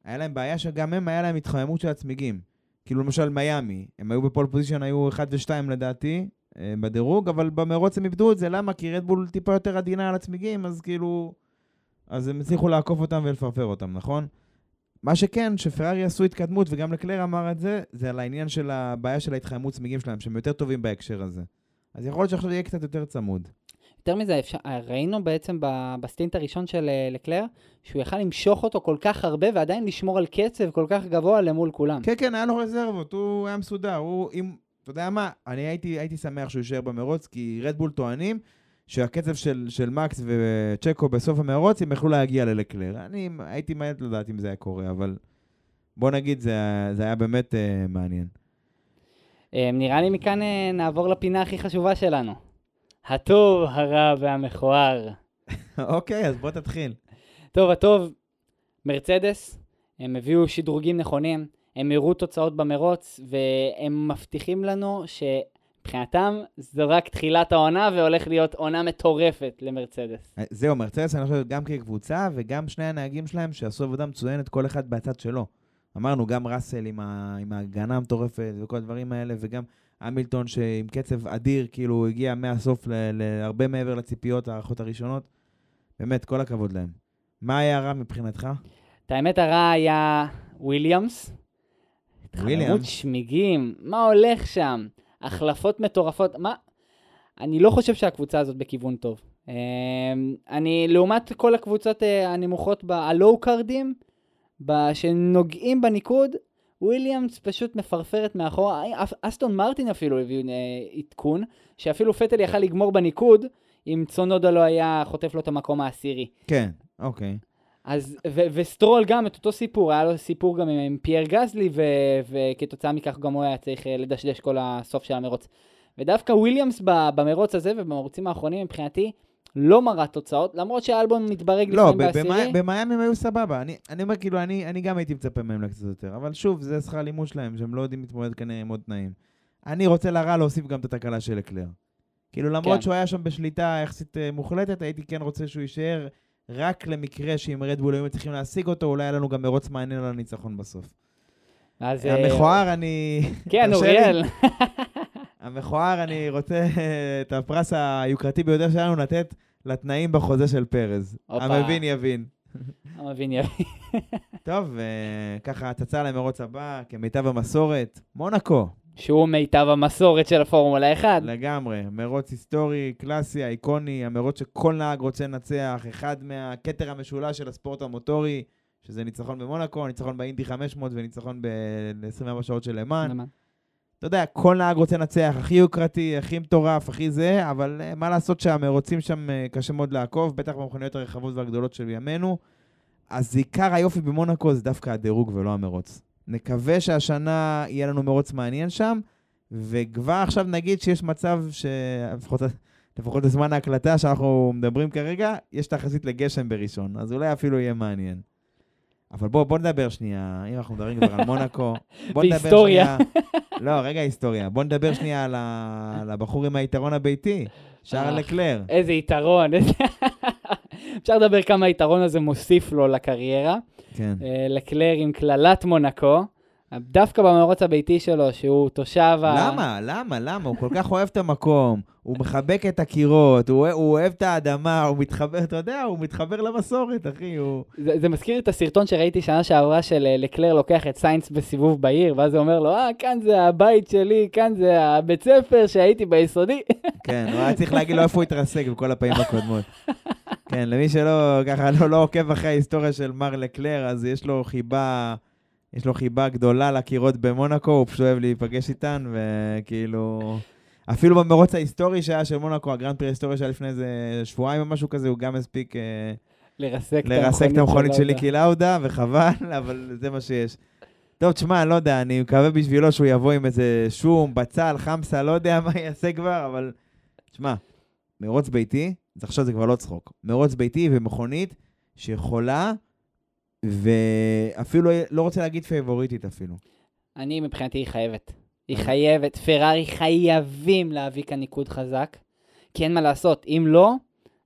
היה להם בעיה שגם הם, היה להם התחממות של הצמיגים. כאילו למשל מיאמי, הם היו בפול פוזיישן, היו 1 ו-2 לדעתי, אה, בדירוג, אבל במרוץ הם איבדו את זה, למה? כי רדבול טיפה יותר עדינה על הצמיגים, אז כאילו... אז הם הצליחו לעקוף אותם ולפרפר אותם, נכון? מה שכן, שפרארי עשו התקדמות, וגם לקלר אמר את זה, זה על העניין של הבעיה של ההתחממות צמיגים שלהם, שהם יותר טובים בהקשר הזה. אז יכול להיות שעכשיו יהיה קצת יותר צמוד. יותר מזה, אפשר, ראינו בעצם בסטינט הראשון של אה, לקלר, שהוא יכל למשוך אותו כל כך הרבה ועדיין לשמור על קצב כל כך גבוה למול כולם. כן, כן, היה לו רזרבות, הוא היה מסודר. הוא, אם, אתה יודע מה, אני הייתי, הייתי שמח שהוא יישאר במרוץ, כי רדבול טוענים שהקצב של, של מקס וצ'קו בסוף המרוץ, הם יכלו להגיע ללקלר. אני הייתי מעט לדעת אם זה היה קורה, אבל בוא נגיד, זה, זה היה באמת uh, מעניין. אה, נראה לי מכאן נעבור לפינה הכי חשובה שלנו. הטוב, הרע והמכוער. אוקיי, אז בוא תתחיל. טוב, הטוב, מרצדס, הם הביאו שדרוגים נכונים, הם הראו תוצאות במרוץ, והם מבטיחים לנו שמבחינתם זו רק תחילת העונה, והולך להיות עונה מטורפת למרצדס. אה, זהו, מרצדס, אני חושב, גם כקבוצה, וגם שני הנהגים שלהם שעשו עבודה מצוינת, כל אחד בהצד שלו. אמרנו, גם ראסל עם, ה, עם ההגנה המטורפת וכל הדברים האלה, וגם המילטון שעם קצב אדיר, כאילו הגיע מהסוף להרבה מעבר לציפיות, ההערכות הראשונות. באמת, כל הכבוד להם. מה היה רע מבחינתך? את האמת הרע היה וויליאמס. וויליאמס? התחממות שמיגים, מה הולך שם? החלפות מטורפות, מה? אני לא חושב שהקבוצה הזאת בכיוון טוב. אמ, אני, לעומת כל הקבוצות אה, הנמוכות, ב- הלואו קארדים, ב- שנוגעים בניקוד, וויליאמס פשוט מפרפרת מאחורה, אסטון מרטין אפילו הביאו אה, עדכון, שאפילו פטל יכל לגמור בניקוד, אם צונודה לא היה חוטף לו את המקום העשירי. כן, אוקיי. אז, ו- וסטרול גם את אותו סיפור, היה לו סיפור גם עם, עם פייר גזלי, ו- וכתוצאה מכך גם הוא היה צריך אה, לדשדש כל הסוף של המרוץ. ודווקא וויליאמס במרוץ הזה ובמרוצים האחרונים מבחינתי, לא מראה תוצאות, למרות שאלבון מתברג לא, לפעמים בעשירי. במי- במיאמי הם היו סבבה. אני, אני אומר, כאילו, אני, אני גם הייתי מצפה מהם לקצת יותר. אבל שוב, זה שכר לימוד שלהם, שהם לא יודעים להתמודד כנראה עם עוד תנאים. אני רוצה לרע להוסיף גם את התקלה של אקלר. כאילו, למרות כן. שהוא היה שם בשליטה יחסית אה, מוחלטת, הייתי כן רוצה שהוא יישאר רק למקרה שאם רדבול היו מצליחים להשיג אותו, אולי היה לנו גם מרוץ מעניין על הניצחון בסוף. אז, אה, המכוער, אני... כן? אוריאל. המכוער, אני רוצה את הפרס היוקרתי ביותר שלנו לתת לתנאים בחוזה של פרז. המבין יבין. המבין יבין. טוב, אה, ככה הצצה למרוץ הבא, כמיטב המסורת, מונקו, שהוא מיטב המסורת של הפורמולה 1. לגמרי. מרוץ היסטורי, קלאסי, איקוני, המרוץ שכל נהג רוצה לנצח, אחד מהכתר המשולש של הספורט המוטורי, שזה ניצחון במונקו, ניצחון באינדי 500 וניצחון ב-24 שעות של למאן. אתה יודע, כל נהג רוצה לנצח, הכי יוקרתי, הכי מטורף, הכי זה, אבל uh, מה לעשות שהמרוצים שם uh, קשה מאוד לעקוב, בטח במכוניות הרחבות והגדולות של ימינו. אז עיקר היופי במונקו זה דווקא הדירוג ולא המרוץ. נקווה שהשנה יהיה לנו מרוץ מעניין שם, וכבר עכשיו נגיד שיש מצב שלפחות לפחות בזמן ההקלטה שאנחנו מדברים כרגע, יש תחזית לגשם בראשון, אז אולי אפילו יהיה מעניין. אבל בוא, בוא נדבר שנייה, אם אנחנו מדברים כבר על מונקו, בוא נדבר. שנייה... לא, רגע היסטוריה. בוא נדבר שנייה על, ה... על הבחור עם היתרון הביתי, שער אה. לקלר. איזה יתרון. אפשר לדבר כמה היתרון הזה מוסיף לו לקריירה. כן. אה, לקלר עם קללת מונקו, דווקא במרוץ הביתי שלו, שהוא תושב ה... למה? למה? למה? הוא כל כך אוהב את המקום, הוא מחבק את הקירות, הוא, הוא אוהב את האדמה, הוא מתחבר, אתה יודע, הוא מתחבר למסורת, אחי, הוא... זה, זה מזכיר את הסרטון שראיתי שנה שעברה של אה, לקלר לוקח את סיינס בסיבוב בעיר, ואז הוא אומר לו, אה, כאן זה הבית שלי, כאן זה הבית ספר שהייתי ביסודי. כן, הוא היה צריך להגיד לו איפה הוא התרסק בכל הפעמים הקודמות. כן, למי שלא, ככה, לא, לא עוקב אחרי ההיסטוריה של מר לקלר, אז יש לו חיבה, יש לו חיבה גדולה לקירות במונקו, הוא פשוט אוהב להיפגש איתן, וכאילו... אפילו במרוץ ההיסטורי שהיה של מונקו, הגרנד פרי ההיסטורי שהיה לפני איזה שבועיים או משהו כזה, הוא גם הספיק אה, לרסק לרסק את המכונית של. ליקי לאודה, וחבל, אבל זה מה שיש. טוב, תשמע, אני לא יודע, אני מקווה בשבילו שהוא יבוא עם איזה שום, בצל, חמסה, לא יודע מה יעשה כבר, אבל... תשמע, מרוץ ביתי, עכשיו זה כבר לא צחוק. מרוץ ביתי ומכונית שיכולה, ואפילו לא רוצה להגיד פייבוריטית אפילו. אני מבחינתי היא חייבת. היא. חייבת, פרארי חייבים להביא כאן ניקוד חזק, כי אין מה לעשות, אם לא,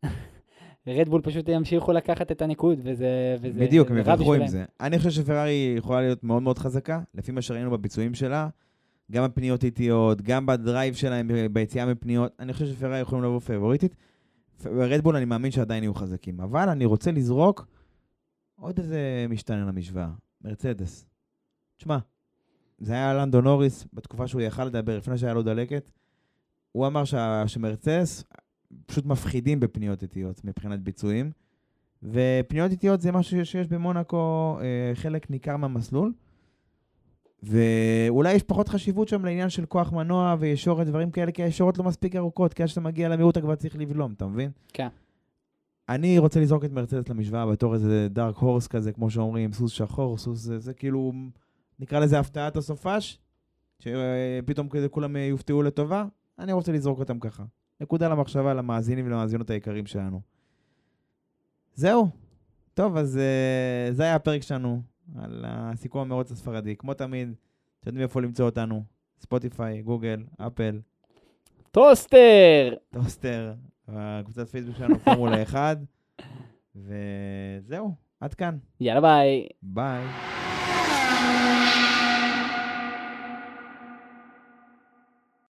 רדבול פשוט ימשיכו לקחת את הניקוד, וזה... וזה בדיוק, הם יבטחו עם. זה. אני חושב שפרארי יכולה להיות מאוד מאוד חזקה, לפי מה שראינו בביצועים שלה, גם בפניות איטיות, גם ב drive שלהם, ביציאה מפניות, אני חושב שפרארי יכולים לבוא פייבוריטים. רדבול אני מאמין שעדיין יהיו חזקים, אבל אני רוצה לזרוק עוד איזה משתנה למשוואה, מרצדס. תשמע, זה היה לנדו נוריס בתקופה שהוא יכל לדבר, לפני שהיה לו דלקת. הוא אמר שה- שמרצדס פשוט מפחידים בפניות איטיות מבחינת ביצועים. ופניות איטיות זה משהו שיש במונאקו אה, חלק ניכר מהמסלול. ואולי יש פחות חשיבות שם לעניין של כוח מנוע וישורת, דברים כאלה, כי הישורות לא מספיק ארוכות, כי עד שאתה מגיע למהירות אתה כבר צריך לבלום, אתה מבין? כן. אני רוצה לזרוק את מרצדס למשוואה בתור איזה דארק הורס כזה, כמו שאומרים, סוס שחור, סוס זה, זה כאילו, נקרא לזה הפתעת הסופש, שפתאום כזה כולם יופתעו לטובה, אני רוצה לזרוק אותם ככה. נקודה למחשבה למאזינים ולמאזינות היקרים שלנו. זהו. טוב, אז אה, זה היה הפרק שלנו על הסיכום המרוץ הספרדי. כמו תמיד, אתם יודעים איפה למצוא אותנו. ספוטיפיי, גוגל, אפל, טוסטר! טוסטר, הקבוצת פייסבוק שלנו, פורמולה 1. וזהו, עד כאן. יאללה ביי. ביי.